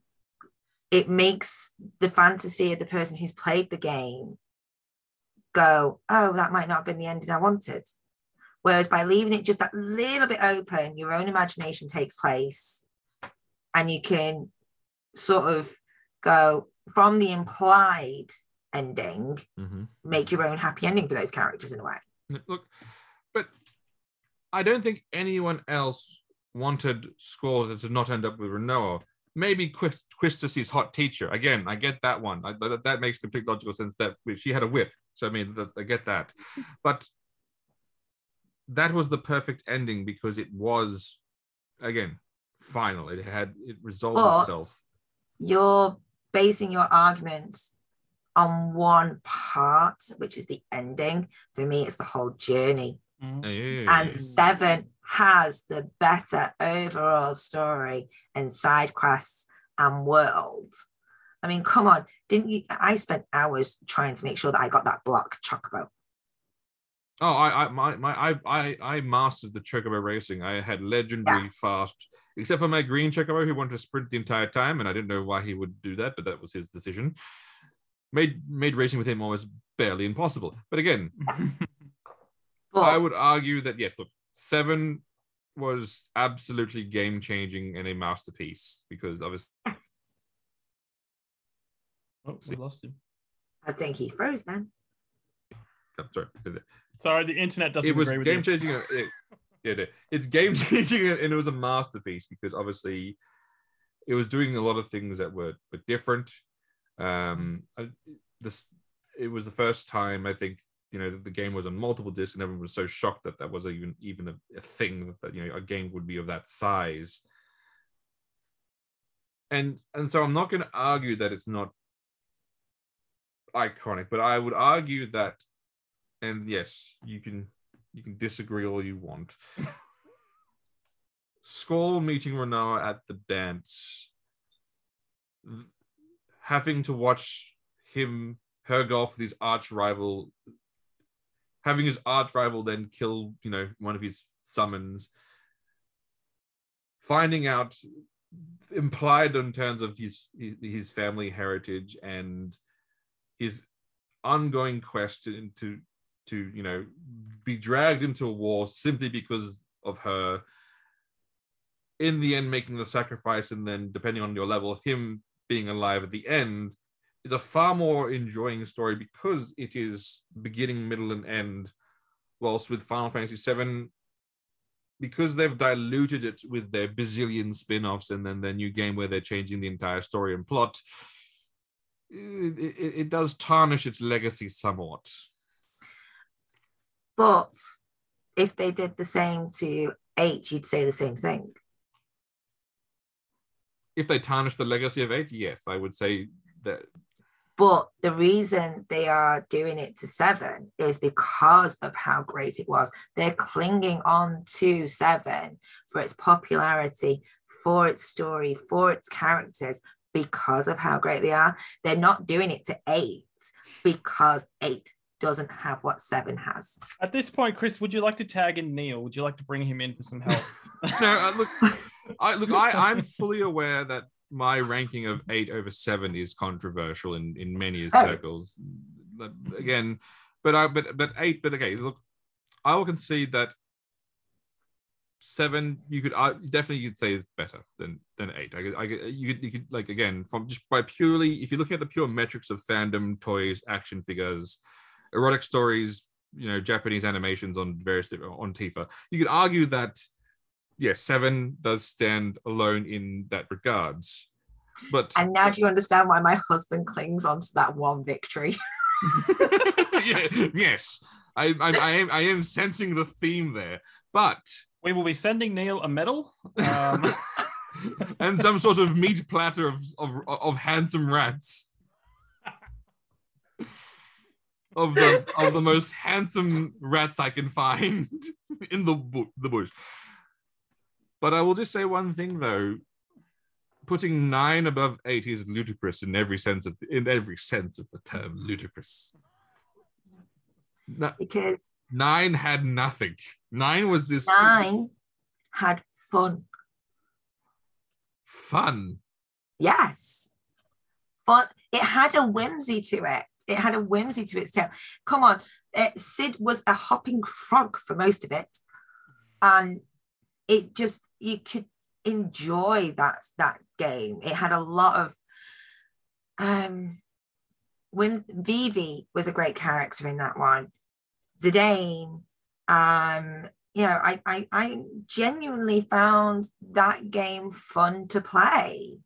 it makes the fantasy of the person who's played the game go, oh, that might not have been the ending I wanted. Whereas by leaving it just a little bit open, your own imagination takes place and you can sort of go from the implied ending, Mhm. make your own happy ending for those characters in a way. Look, but I don't think anyone else wanted Squall to not end up with Rinoa. Maybe Quist- Quistis, hot teacher. Again, I get that one. I, that, that makes complete logical sense. That she had a whip, so I mean, I get that. But that was the perfect ending because it was, again, final. It had it resolved But itself. you're basing your argument on one part, which is the ending. For me, it's the whole journey. Yeah, yeah, yeah, And. Seven has the better overall story and side quests and world. I mean, come on, didn't you? I spent hours trying to make sure that I got that block chocobo. Oh, I, I, my, my, I, I, I mastered the chocobo racing. I had legendary fast, except for my green chocobo who wanted to sprint the entire time, and I didn't know why he would do that, but that was his decision. Made made racing with him almost barely impossible. But again, But I would argue that yes, look, seven was absolutely game changing and a masterpiece because obviously Oh, we lost him. I think he froze then. I'm sorry, Sorry, the internet doesn't it was agree with game you. changing. It, it, it- it's game changing, and it was a masterpiece because obviously it was doing a lot of things that were, were different. Um, I- this it was the first time I think you know that the game was on multiple discs, and everyone was so shocked that that was even even a, a thing that you know a game would be of that size. And and so I'm not going to argue that it's not iconic, but I would argue that, and yes, you can you can disagree all you want. Squall meeting Rinoa at the dance, having to watch him her golf with his arch rival, having his arch rival then kill you know one of his summons, finding out implied in terms of his his family heritage and his ongoing quest to to, to you know be dragged into a war simply because of her in the end making the sacrifice and then depending on your level him being alive at the end is a far more enjoying story because it is beginning middle and end whilst with final fantasy 7 because they've diluted it with their bazillion spin-offs and then their new game where they're changing the entire story and plot it, it, it does tarnish its legacy somewhat But if they did the same to eight, you'd say the same thing. If they tarnish the legacy of 8 yes i would say that But the reason they are doing it to seven is because of how great it was. They're clinging on to seven for its popularity, for its story, for its characters, because of how great they are. They're not doing it to eight because eight doesn't have what seven has. At this point, Chris, would you like to tag in Neil? Would you like to bring him in for some help? no uh, look i look i i'm fully aware that my ranking of eight over seven is controversial in in many Oh. circles but again but i but but eight but okay look i will concede that seven you could uh, definitely you'd say is better than than eight I, could- I could- you could you could like again from just by purely if you're looking at the pure metrics of fandom toys action figures erotic stories you know japanese animations on various on tifa you could argue that yes seven does stand alone in that regards but And now do you understand why my husband clings onto that one victory? yeah, yes I, I, I am I am sensing the theme there, but we will be sending Neil a medal. Um, and some sort of meat platter of of, of handsome rats. Of the of the most handsome rats I can find in the bu- the bush. But I will just say one thing though. Putting nine above eight is ludicrous in every sense of in every sense of the term ludicrous. Because Nine had nothing. Nine was this nine had fun. fun. Yes. Fun. It had a whimsy to it. It had a whimsy to its tale. Come on. Uh, Cid was a hopping frog for most of it. And it just, you could enjoy that that game. It had a lot of um when Vivi was a great character in that one. Zidane, um, you know, I, I I genuinely found that game fun to play.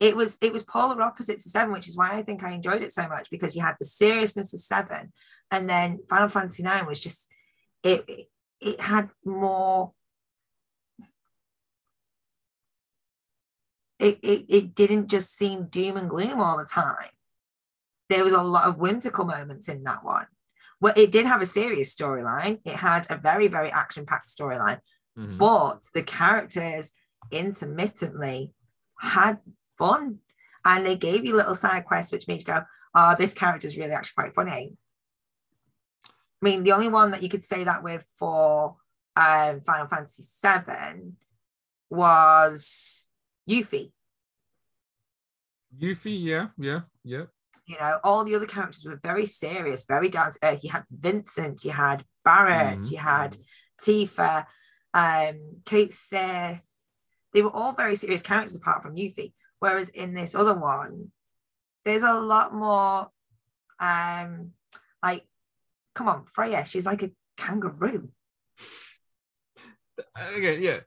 It was it was polar opposites to seven, which is why I think I enjoyed it so much because you had the seriousness of seven, and then Final Fantasy Nine was just it it, had more. It, it, it didn't just seem doom and gloom all the time. There was a lot of whimsical moments in that one. Well, it did have a serious storyline. It had a very, very action-packed storyline, Mhm. but the characters intermittently had fun. And they gave you little side quests which made you go oh this character's really actually quite funny. I mean the only one that you could say that with for um, final fantasy 7 was yuffie. Yuffie, yeah, yeah, yeah. you know all the other characters were very serious very down to earth. You had vincent you had Barret Mhm. you had tifa um Cait Sith they were all very serious characters apart from yuffie whereas in this other one there's a lot more um like come on freya she's like a kangaroo. Again yeah.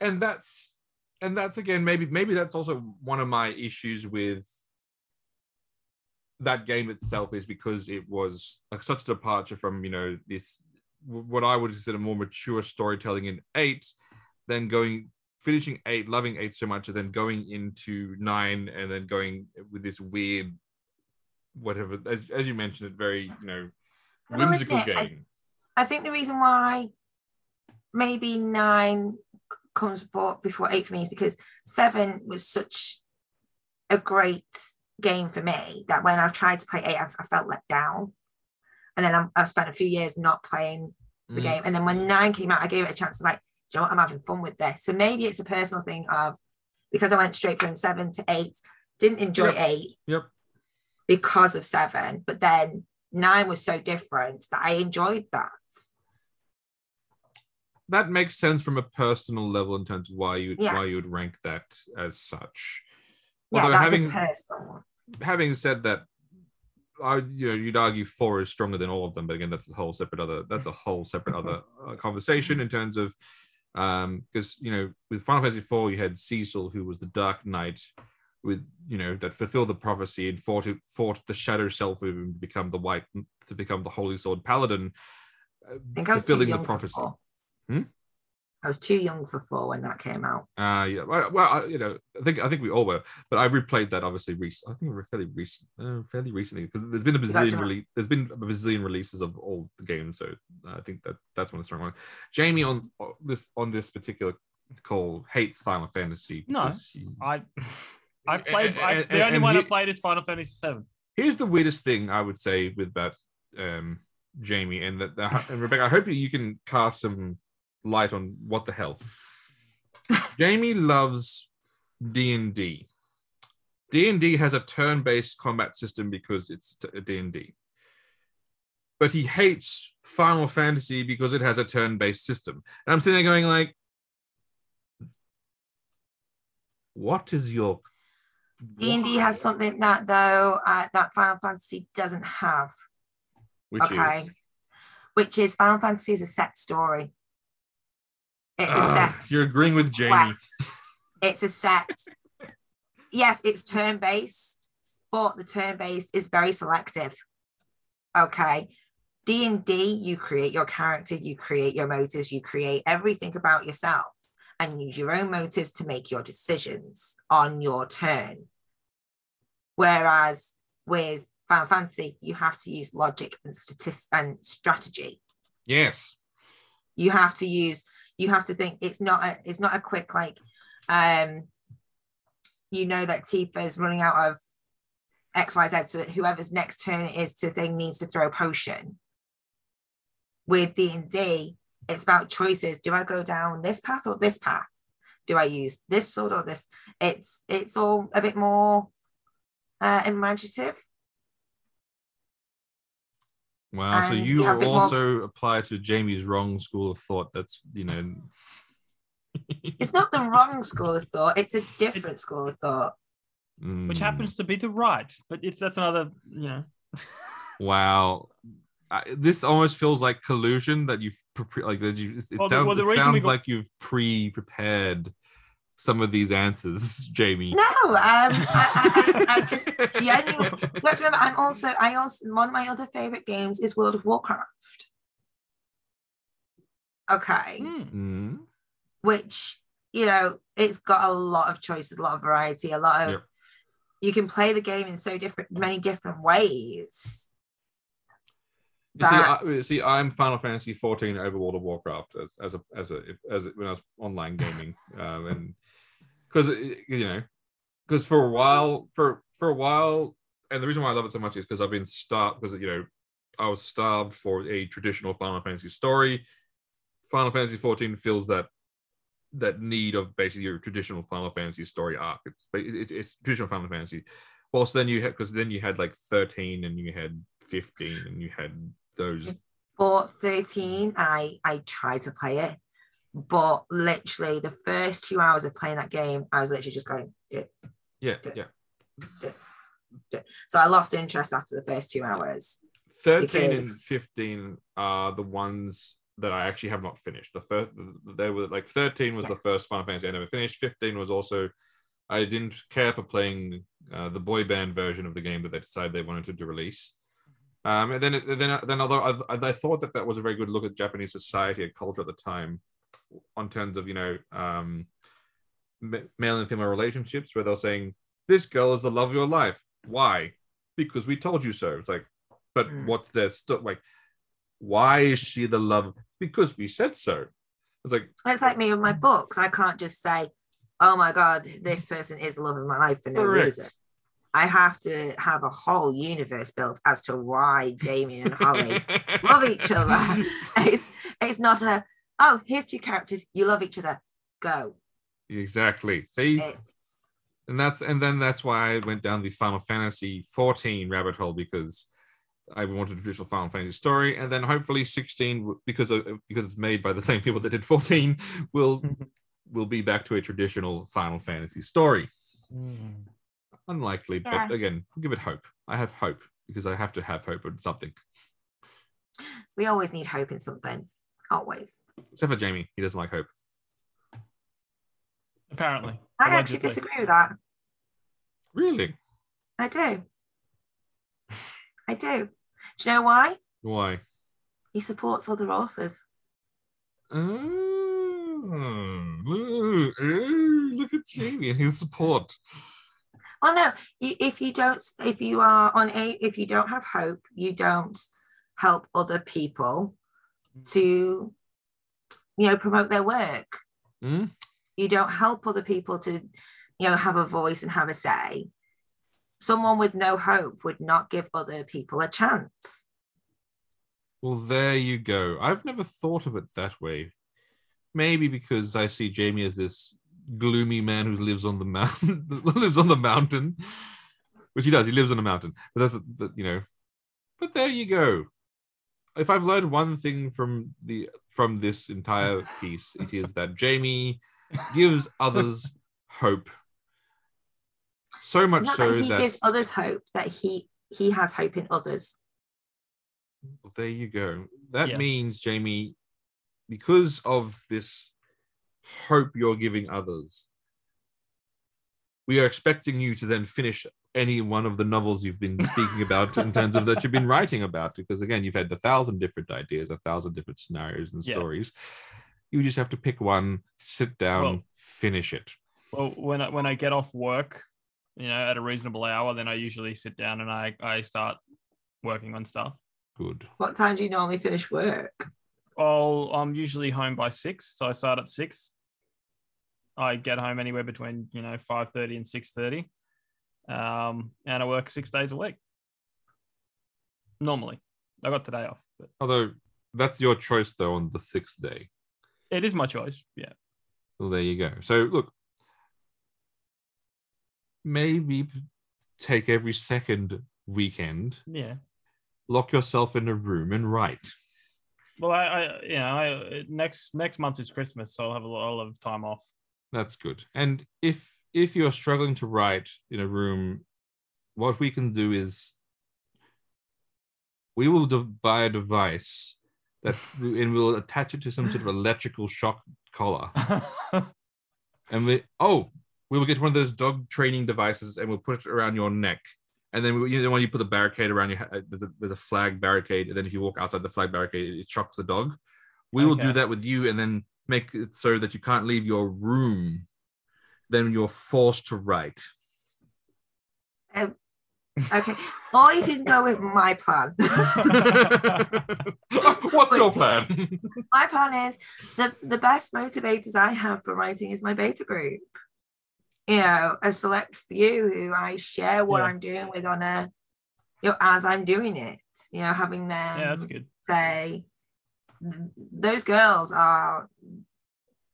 And that's and that's again maybe maybe that's also one of my issues with that game itself is because it was like such a departure from you know this what i would consider more mature storytelling in eight then going finishing eight loving eight so much and then going into nine and then going with this weird whatever as, as you mentioned it very you know whimsical admit, game I think the reason why maybe nine comes before, eight for me is because seven was such a great game for me that when I tried to play eight, I, I felt let down. And then I, I spent a few years not playing the Mm. game. And then when nine came out, I gave it a chance. I like, "Do you know what? I'm having fun with this. So maybe it's a personal thing of because I went straight from seven to eight, didn't enjoy Yep. eight Yep. because of seven, but then nine was so different that I enjoyed that. that makes sense from a personal level in terms of why you Yeah. why you would rank that as such. Yeah, Although that's having a personal having said that, I you know you'd argue four is stronger than all of them, but again that's a whole separate other that's a whole separate other uh, conversation in terms of um because you know with Final Fantasy four you had Cecil who was the Dark Knight with you know that fulfilled the prophecy and fought fought the shadow self of him to become the white to become the holy sword paladin uh, I think I was too fulfilling the prophecy. Hmm? I was too young for four when that came out. Uh yeah. Well, well I, you know, I think I think we all were, but I replayed that obviously. Recent, I think we're fairly recent, uh, fairly recently because there's been a bazillion are- release. There's been a bazillion releases of all the games, so I think that that's one strong one. Jamie on this on this particular call hates Final Fantasy. No. because he- I I played. I, And- the only and one I he- played is Final Fantasy Seven. Here's the weirdest thing I would say with that, um, Jamie, and that and Rebecca. I hope that you can cast some light on what the hell. Jamie loves D and D. D and D has a turn-based combat system because it's D and D. But he hates Final Fantasy because it has a turn-based system. And I'm sitting there going like, what is your D&D has something that though uh, that Final Fantasy doesn't have, which okay, is which is Final Fantasy is a set story. It's a Ugh, set you're agreeing with Jamie. quest. It's a set. yes, it's turn based, but the turn based is very selective. Okay. D and D, you create your character, you create your motives, you create everything about yourself, and use your own motives to make your decisions on your turn. Whereas with Final Fantasy, you have to use logic and statist and strategy. Yes. You have to use. You have to think. It's not. A, it's not a quick like. Um. You know that Tifa is running out of X Y Z, so that whoever's next turn is to thing needs to throw a potion. With D and D, it's about choices. Do I go down this path or this path? Do I use this sword or this? It's it's all a bit more uh, imaginative. Wow. so you you have are more- also apply to Jamie's wrong school of thought. That's you know. It's not the wrong school of thought. It's a different school of thought. which Mm, happens to be the right, but it's that's another, you know. Wow. I, this almost feels like collusion that you've pre- like that you. It, Well, sounds, well, the it sounds got- like you've pre-prepared some of these answers, Jamie. No, um, I, I, I, I just genuinely. Let's remember, I'm also, I also, one of my other favorite games is World of Warcraft. Okay, Hmm. Mm, which you know, it's got a lot of choices, a lot of variety, a lot of. Yep. You can play the game in so different, many different ways. You see, I, see, I'm Final Fantasy 14 over World of Warcraft as, as a as a as a, when I was online gaming, um, and because eh, you know, because for a while, for for a while, and the reason why I love it so much is because I've been starved because you know, I was starved for a traditional Final Fantasy story. Final Fantasy 14 feels that that need of basically your traditional Final Fantasy story arc. It's it, it's traditional Final Fantasy. Whilst then you had because then you had like 13 and you had 15 and you had those For 13, I I tried to play it, but literally the first two hours of playing that game, I was literally just going, "Yeah." yeah yeah so I lost interest after the first two hours. 13 and 15 are the ones that I actually have not finished. The first they were like 13 was the first Final Fantasy I never finished. 15 was also I didn't care for playing uh, the boy band version of the game that they decided they wanted to release. Um, and then, it, then, then, although I, I thought that that was a very good look at Japanese society and culture at the time, on terms of you know um, male and female relationships, where they're saying this girl is the love of your life. Why? Because we told you so. It's like, but Mm. what's their stuff like? Why is she the love? Because we said so. It's like, It's like me with my books. I can't just say, oh my God, this person is the love of my life for no correct. reason. I have to have a whole universe built as to why Damien and Holly love each other. It's, it's not a, oh, here's two characters, you love each other, go. Exactly. See, It's, and that's and then that's why I went down the Final Fantasy 14 rabbit hole because I wanted a traditional Final Fantasy story, and then hopefully 16 because of, because it's made by the same people that did 14 will will be back to a traditional Final Fantasy story. Mm. Unlikely, Yeah. but again, give it hope. I have hope because I have to have hope in something. we always need hope in something, always. Except for Jamie, he doesn't like hope. Apparently. I actually disagree with that. Really? I do. I do. Do you know why? Why? He supports other authors. Oh, ooh, ooh, look at Jamie and his support. Well, no. If you don't, if you are on a, if you don't have hope, you don't help other people to, you know, promote their work. Hmm? You don't help other people to, you know, have a voice and have a say. Someone with no hope would not give other people a chance. Well, there you go. I've never thought of it that way. Maybe because I see Jamie as this gloomy man who lives on the mountain, lives on the mountain, which he does. He lives on a mountain. But that's but, you know. But there you go. If I've learned one thing from the from this entire piece, it is that Jamie gives others hope. So much Not so that he that gives others hope, that he he has hope in others. Well, there you go. That Yeah. means, Jamie, because of this hope you're giving others, we are expecting you to then finish any one of the novels you've been speaking about in terms of that you've been writing about. Because again, you've had a thousand different ideas, a thousand different scenarios and Yeah. stories. You just have to pick one, sit down, Well- finish it. Well, when I, when I get off work, you know, at a reasonable hour, then I usually sit down and I I start working on stuff. Good. What time do you normally finish work? Oh, I'm usually home by six, so I start at six. I get home anywhere between you know five thirty and six thirty, um, and I work six days a week. Normally, I got today off, but Although that's your choice though on the sixth day. it is my choice. Yeah, Well, there you go. So look, maybe take every second weekend, yeah. lock yourself in a room and write. Well, I, I you know, I next next month is Christmas, so I'll have a lot of time off. That's good. And if if you're struggling to write in a room, what we can do is we will de- buy a device that and we'll attach it to some sort of electrical shock collar. And we oh, we will get one of those dog training devices and we'll put it around your neck. And then we, you know when you put the barricade around your head, there's a there's a flag barricade, and then if you walk outside the flag barricade, it shocks the dog. We will do that with you, and then make it so that you can't leave your room. Then you're forced to write. Um, okay. or you can go with my plan. What's your plan? my plan is the the best motivators I have for writing is my beta group. You know, a select few who I share what Yeah. I'm doing with on a you know as I'm doing it. You know, having them yeah, that's good. say "Th- those girls are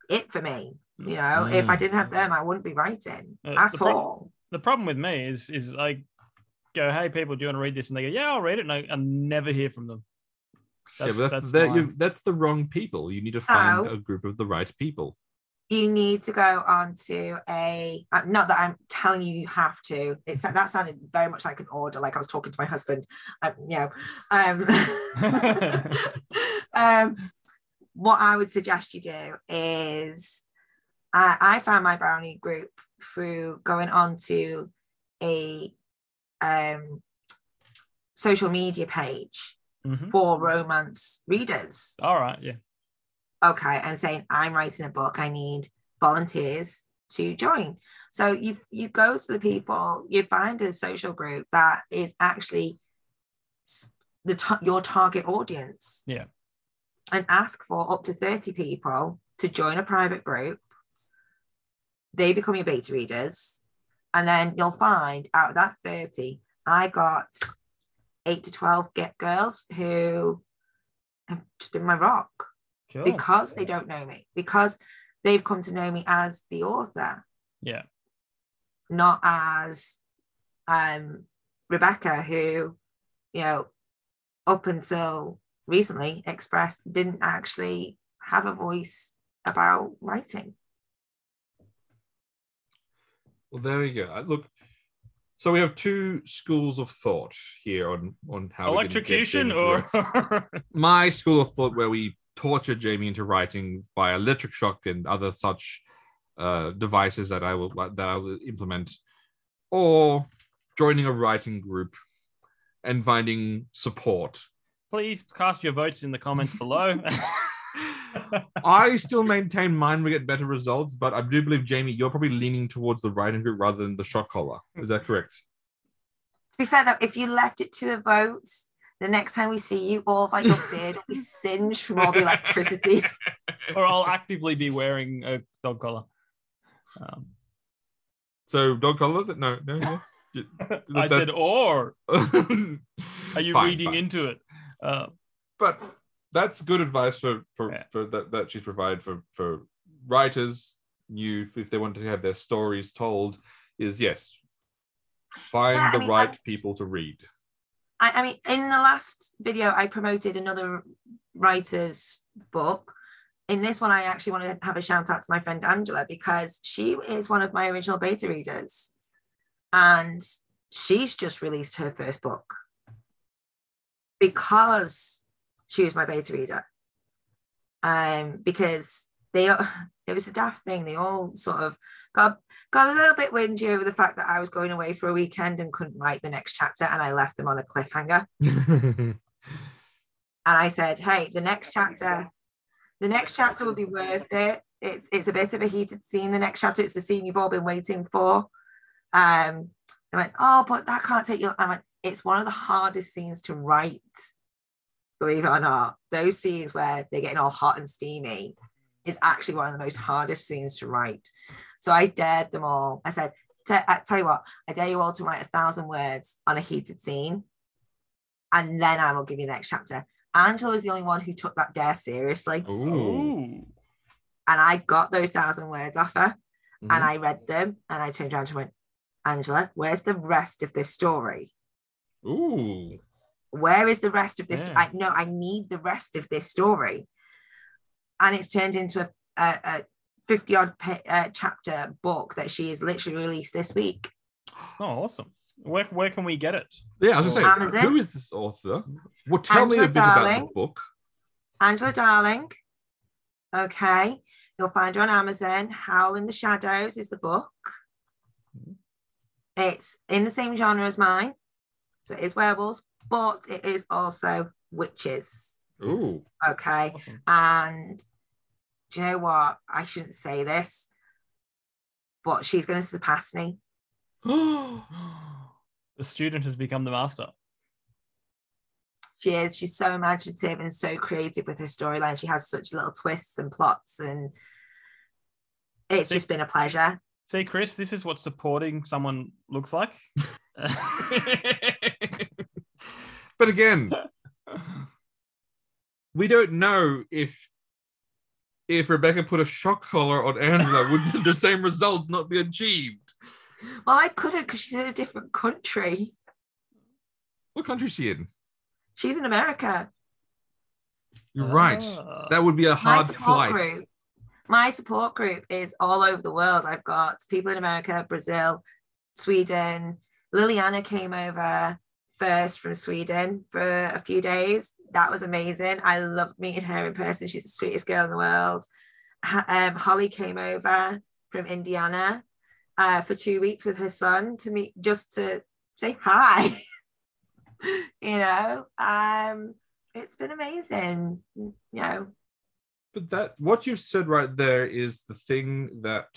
it for me. You know, if I didn't have them, I wouldn't be writing Uh, at the prob- all. The problem with me is is I go, hey people, do you want to read this? And they go, yeah, I'll read it, and I, I never hear from them. yeah, but that's, that's that, you, that's the wrong people. You need to find a group of the right people. You need to go on to a uh, not that i'm telling you you have to it's that sounded very much like an order like i was talking to my husband um, you know um, um what i would suggest you do is I, I found my brownie group through going on to a um social media page Mhm. for romance readers All right, yeah. Okay and saying i'm writing a book. I need volunteers to join. So you you go to the people you find a social group that is actually the ta- your target audience. Yeah. and ask for up to 30 people to join a private group. They become your beta readers. And then you'll find out of that 30 i got 8 to 12 get girls who have just been my rock Cool. because they don't know me, because they've come to know me as the author, yeah. not as um, Rebecca, who, you know, up until recently expressed didn't actually have a voice about writing. Well, there we go. Look, so we have two schools of thought here on on how we Electrocution or my school of thought where we torture Jamie into writing by electric shock and other such uh, devices that I will that I will implement, or joining a writing group and finding support. please cast your votes in the comments below. I still maintain mine will get better results, but I do believe Jamie, you're probably leaning towards the writing group rather than the shock collar. Is that correct? To be fair, though, if you left it to a vote, the next time we see you, all of like your beard will be singed from all the electricity. or I'll actively be wearing a dog collar. Um, So dog collar? No, no, yes. Y- I said, or are you Fine, reading fine. into it? Uh, but that's good advice for for, Yeah. for that, that she's provided for for writers new if they want to have their stories told is yes find Yeah, I the mean, right I- people to read I, I mean, in the last video, I promoted another writer's book. In this one, I actually want to have a shout out to my friend Angela because she is one of my original beta readers. And she's just released her first book because she was my beta reader. Um, because they it was a daft thing. They all sort of got got a little bit whingy over the fact that I was going away for a weekend and couldn't write the next chapter, and I left them on a cliffhanger. And I said, "Hey, the next chapter, the next chapter will be worth it. It's it's a bit of a heated scene. The next chapter, it's the scene you've all been waiting for." Um, they went, oh, but that can't take you. I went, it's one of the hardest scenes to write. Believe it or not, those scenes where they're getting all hot and steamy is actually one of the most hardest scenes to write. So I dared them all. I said, I tell you what, I dare you all to write a thousand words on a heated scene, and then I will give you the next chapter. Angela was the only one who took that dare seriously, Ooh. And I got those thousand words off her. Mhm. and I read them and I turned around and went, Angela, where's the rest of this story? Ooh. Where is the rest of this? Yeah. I no, I need the rest of this story. And it's turned into a, a, a 50 odd pa- uh, chapter book that she has literally released this week. Oh, awesome. Where, where can we get it? Yeah, I was gonna say, Amazon. who is this author? Well, tell me a bit about Darling. the book. Angela Darling. Okay. You'll find her on Amazon. Howl in the Shadows is the book. It's in the same genre as mine. So it is werewolves, but it is also witches. Ooh. Okay. Awesome. And do you know what? I shouldn't say this, but she's going to surpass me. the student has become the master. She is. She's so imaginative and so creative with her storyline. She has such little twists and plots, and it's See- just been a pleasure. See, Chris, this is what supporting someone looks like. But again, we don't know if if Rebecca put a shock collar on Angela, would the same results not be achieved? Well, I couldn't because she's in a different country. What country is she in? She's in America. You're right. Ah. That would be a hard support flight. group. My support group is all over the world. I've got people in America, Brazil, Sweden. Liliana came over first from Sweden for a few days. That was amazing. I loved meeting her in person. She's the sweetest girl in the world. Um, Holly came over from Indiana uh, for two weeks with her son to meet, just to say hi. you know, um, it's been amazing. You know, But that what you've said right there is the thing that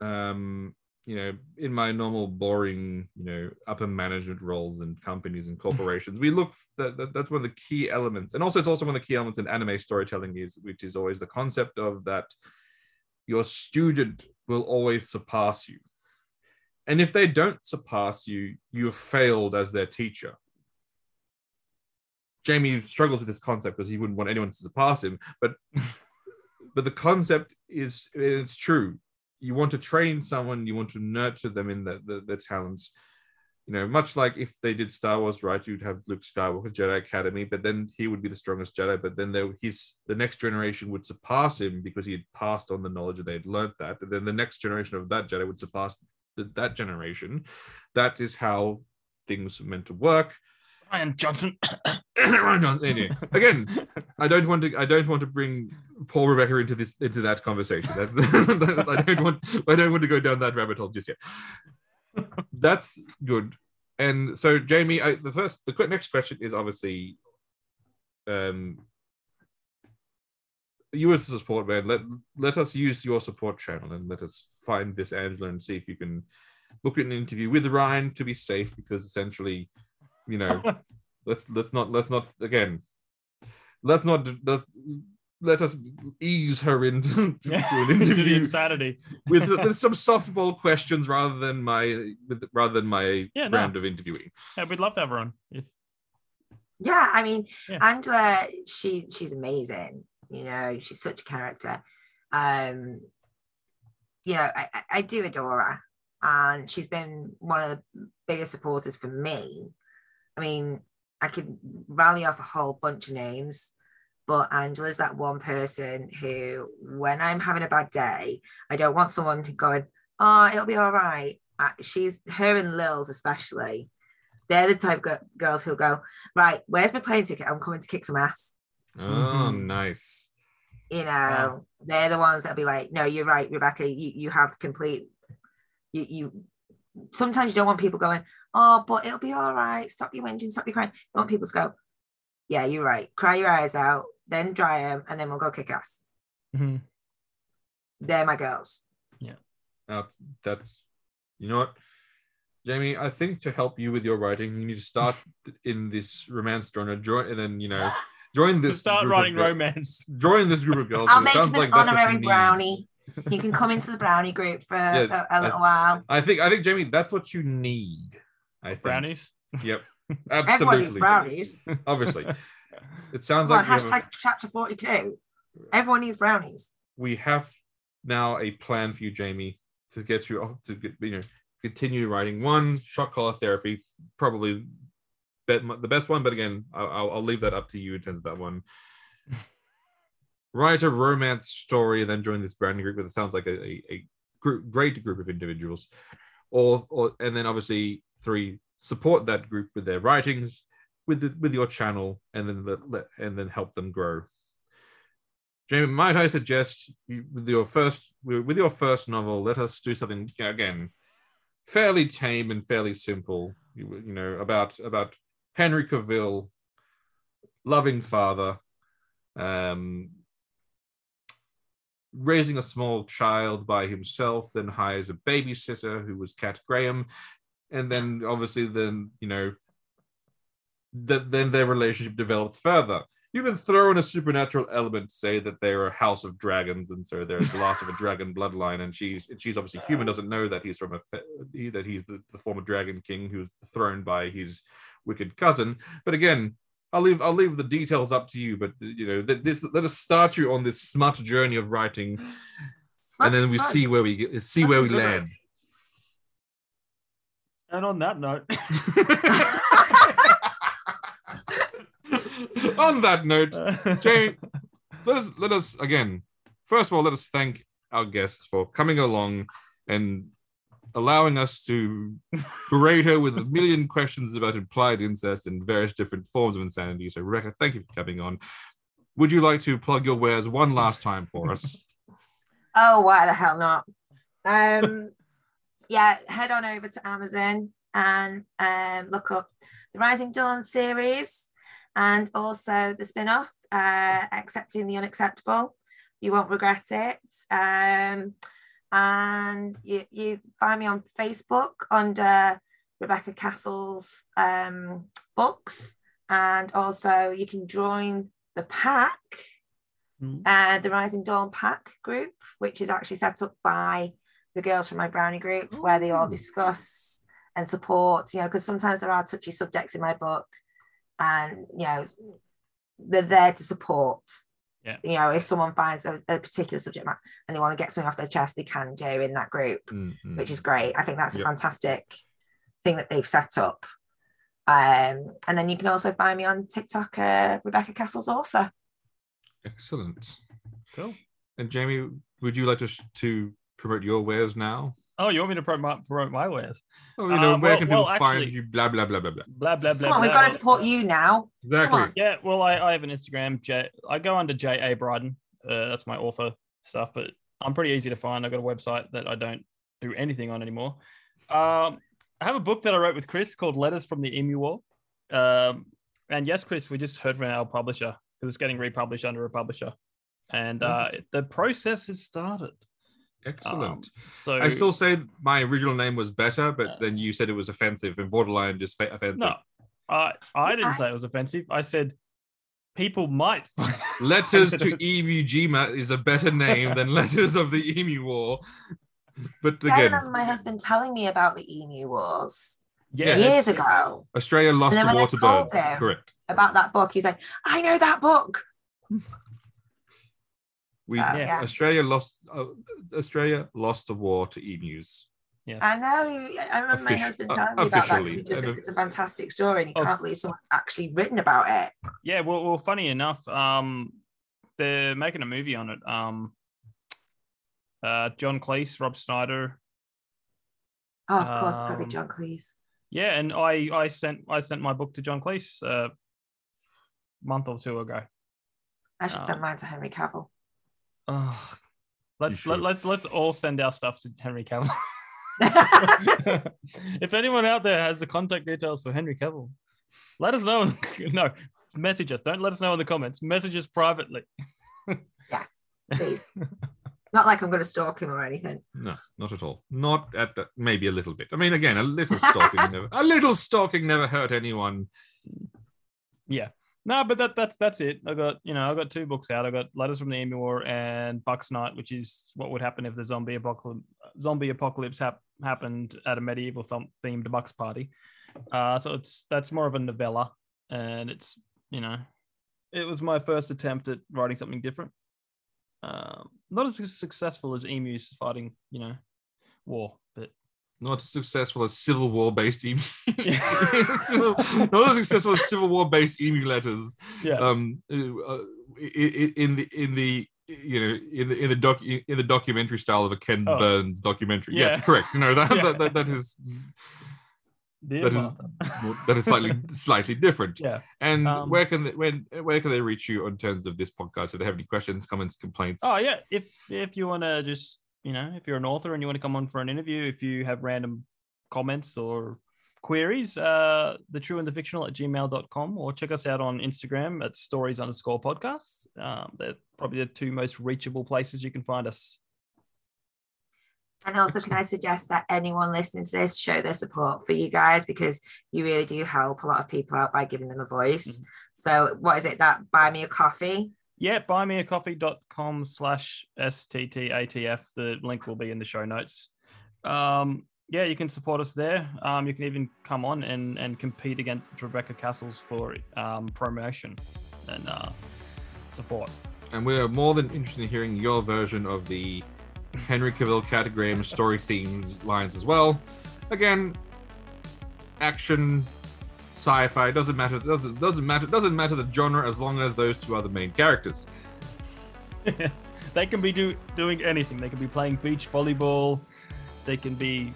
um you know in my normal boring you know upper management roles and companies and corporations we look that, that that's one of the key elements and also it's also one of the key elements in anime storytelling is which is always the concept of that your student will always surpass you and if they don't surpass you you have failed as their teacher Jamie struggles with this concept because he wouldn't want anyone to surpass him. But but the concept is it's true. You want to train someone, you want to nurture them in the, the, their talents. You know, much like if they did Star Wars right, you'd have Luke Skywalker Jedi Academy, but then he would be the strongest Jedi. But then there, his the next generation would surpass him because he had passed on the knowledge and they had learned that. And then the next generation of that Jedi would surpass the, that generation. That is how things are meant to work. Rian Johnson. Rian Johnson, anyway. Again, I don't want to. I don't want to bring Paul Rebecca into this into that conversation. That- I don't want. I don't want to go down that rabbit hole just yet. That's good. And so, Jamie, I, the first, the next question is obviously, um, you as a support man, let let us use your support channel and let us find this Angela and see if you can book an interview with Ryan to be safe because essentially, you know, let's let's not let's not again let's not let's let us ease her into to an Into the interview insanity. with, with some softball questions rather than my with rather than my Yeah, no. brand of interviewing. Yeah, we'd love to have her on. If- yeah i mean Yeah. angela she she's amazing you know she's such a character um you know I, I- I do adore her and she's been one of the biggest supporters for me i mean i could rally off a whole bunch of names but angela's that one person who when i'm having a bad day i don't want someone going oh it'll be all right she's her and lils especially they're the type of girls who'll go right, where's my plane ticket? I'm coming to kick some ass. Oh, Mhm. nice. You know, Wow. they're the ones that'll be like, no, you're right, Rebecca. You you have complete. You you. Sometimes you don't want people going, oh, but it'll be all right. Stop your whinging, stop your crying. You want people to go, yeah, you're right. Cry your eyes out, then dry them, and then we'll go kick ass. Mhm. They're my girls. Uh, that's you know what Jamie, I think to help you with your writing, you need to start in this romance genre, join, and then you know, join To this. start group writing girl- romance. Join this group of girls. I'll make him an like that's what you honorary need. brownie. He can come into the brownie group for Yeah, a, a little while. I think, I think, Jamie, that's what you need. I think. Brownies. Yep. Everyone Absolutely. needs brownies. Obviously, it sounds Come like we have, hashtag chapter 42. Everyone needs brownies. we have now a plan for you, Jamie, to get you off to get you know continue writing one shot collar therapy, probably bet the best one, but again, I'll, I'll- I'll leave that up to you in terms of that one. Write a romance story and then join this branding group. That sounds like a, a, a group, great group of individuals, or or and then obviously three support that group with their writings, with the, with your channel, and then let, and then help them grow. Jamie, might I suggest you, with your first with your first novel, let us do something again fairly tame and fairly simple. You, you know about about Henry Cavill, loving father, um, raising a small child by himself, then hires a babysitter who was Kat Graham, and then obviously then you know that then their relationship develops further. You can throw in a supernatural element, say that they're a house of dragons, and so they're the last of a dragon bloodline, and she's she's obviously human, doesn't know that he's from a he- that he's the, the former dragon king who's thrown by his wicked cousin. But again, I'll leave I'll leave the details up to you. But you know, th- this let us start you on this smart journey of writing, and then we see where we see where we land. And on that note, on that note, Jamie, let us let us again. First of all, let us thank our guests for coming along and allowing us to berate her with a million questions about implied incest and various different forms of insanity. So, Rebecca, thank you for coming on. Would you like to plug your wares one last time for us? Oh, why the hell not? Um, yeah, head on over to Amazon and um, look up the Rising Dawn series and also the spin off, uh, Accepting the Unacceptable. You won't regret it. Um, and you, you find me on Facebook under Rebecca Castle's um, books. And also, you can join the pack Mhm. uh, the Rising Dawn Pack group, which is actually set up by the girls from my brownie group, where they all discuss and support, you know, because sometimes there are touchy subjects in my book, and you know, they're there to support. Yeah. You know, if someone finds a, a particular subject matter and they want to get something off their chest, they can do in that group, Mm, mm. which is great. I think that's a Yep. fantastic thing that they've set up. Um, and then you can also find me on TikTok, uh, Rebecca Castle's author. excellent. Cool. And Jamie, would you like to sh- to promote your wares now? Oh, you want me to promote my, promote my wares? Oh, you know, Uh, where well- can people well, find actually- you? Blah blah blah blah blah. Blah blah blah. Come on, we've got to support you now. Exactly. Yeah, well, I, I have an Instagram. J, I go under J A Bryden. Uh, that's my author stuff, but I'm pretty easy to find. I've got a website that I don't do anything on anymore. Um, I have a book that I wrote with Chris called Letters from the Emu War. Um, and yes, Chris, we just heard from our publisher because it's getting republished under a publisher, and uh, the process has started. Excellent. Um, so I still say my original name was better, but Uh, then you said it was offensive and borderline just fa- offensive. no, I I didn't I- say it was offensive. I said people might Letters to Emu Gma is a better name than Letters of the Emu War. But I again, remember my husband telling me about the emu wars yeah, years ago Australia lost the when I war to birds. Correct. about that book. He's like, I know that book. We So, Yeah. yeah. Australia lost. Uh, Australia lost the war to emus. Yeah. I know. I remember my Offici- husband uh, telling me about that. He just thinks it's a fantastic story, and he Of- can't believe someone's actually written about it. Yeah, well, well, funny enough, um, they're making a movie on it. Um, uh, John Cleese, Rob Snyder. Oh, of course, it's got to be Um, John Cleese. Yeah, and I, I sent, I sent my book to John Cleese uh, a month or two ago. I should send um, mine to Henry Cavill. Oh, let's should. let, let's let's all send our stuff to Henry Cavill. if anyone out there has the contact details for Henry Cavill, let us know. no, message us. Don't let us know in the comments. Message us privately. Yeah, please. Not like I'm going to stalk him or anything. No, not at all. Not at the maybe a little bit. I mean, again, a little stalking never a little stalking never hurt anyone. Yeah. No, but that that's that's it. I got you know I got two books out. I got Letters from the Emu War and Buck's Night, which is what would happen if the zombie apocalypse zombie apocalypse hap- happened at a medieval th- themed Bucks party. Uh, so it's that's more of a novella, and it's you know it was my first attempt at writing something different. Um, not as successful as emus fighting you know war, but Not as successful as Civil War based emu. not as successful as Civil War based emu letters. yeah, Um, uh, i- in the in the you know in the in the doc in the documentary style of a Ken Oh. Burns documentary. Yes, correct. You know that, Yeah. that, that that is Dear that is- that is slightly slightly different. yeah. And Um, where can they, when where can they reach you in terms of this podcast? If they have any questions, comments, complaints? Oh yeah, if if you want to just you know if you're an author and you want to come on for an interview, if you have random comments or queries, uh, the true and the fictional at gmail.com or check us out on Instagram at stories underscore podcasts. Um, they're probably the two most reachable places you can find us. And also, can I suggest that anyone listening to this show their support for you guys because you really do help a lot of people out by giving them a voice. So, what is it that buy me a coffee? Yeah, buymeacoffee.com slash STTATF. The link will be in the show notes. Um, yeah, you can support us there. Um, you can even come on and, and compete against Rebecca Castles for um, promotion and uh, support. And we're more than interested in hearing your version of the Henry Cavill Kat Graham story themed lines as well. Again, action, sci-fi doesn't matter. Doesn't doesn't matter. Doesn't matter the genre as long as those two are the main characters. they can be do, doing anything. They can be playing beach volleyball. They can be,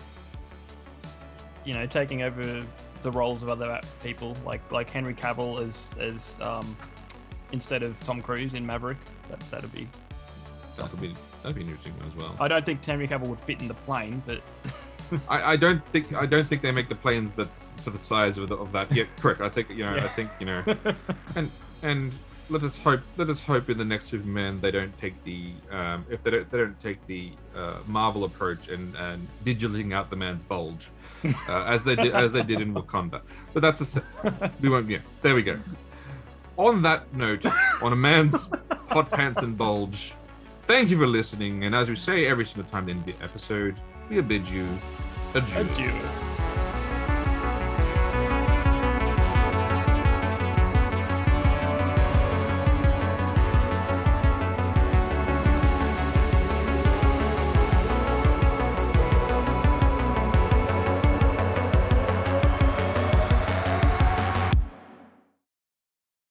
you know, taking over the roles of other people, like like Henry Cavill as as um, instead of Tom Cruise in Maverick. That that'd be. That'd be that'd be interesting as well. I don't think Henry Cavill would fit in the plane, but I, I don't think I don't think they make the planes that's for the size of, the, of that. Yeah, correct. I think you know. Yeah. I think you know. and and let us hope let us hope in the next Superman they don't take the um, if they don't they don't take the uh, Marvel approach and and digitaling out the man's bulge uh, as they did as they did in Wakanda. But that's a we won't. Yeah, there we go. On that note, on a man's hot pants and bulge. Thank you for listening, and as we say every single time in the episode, we bid you adieu. adieu.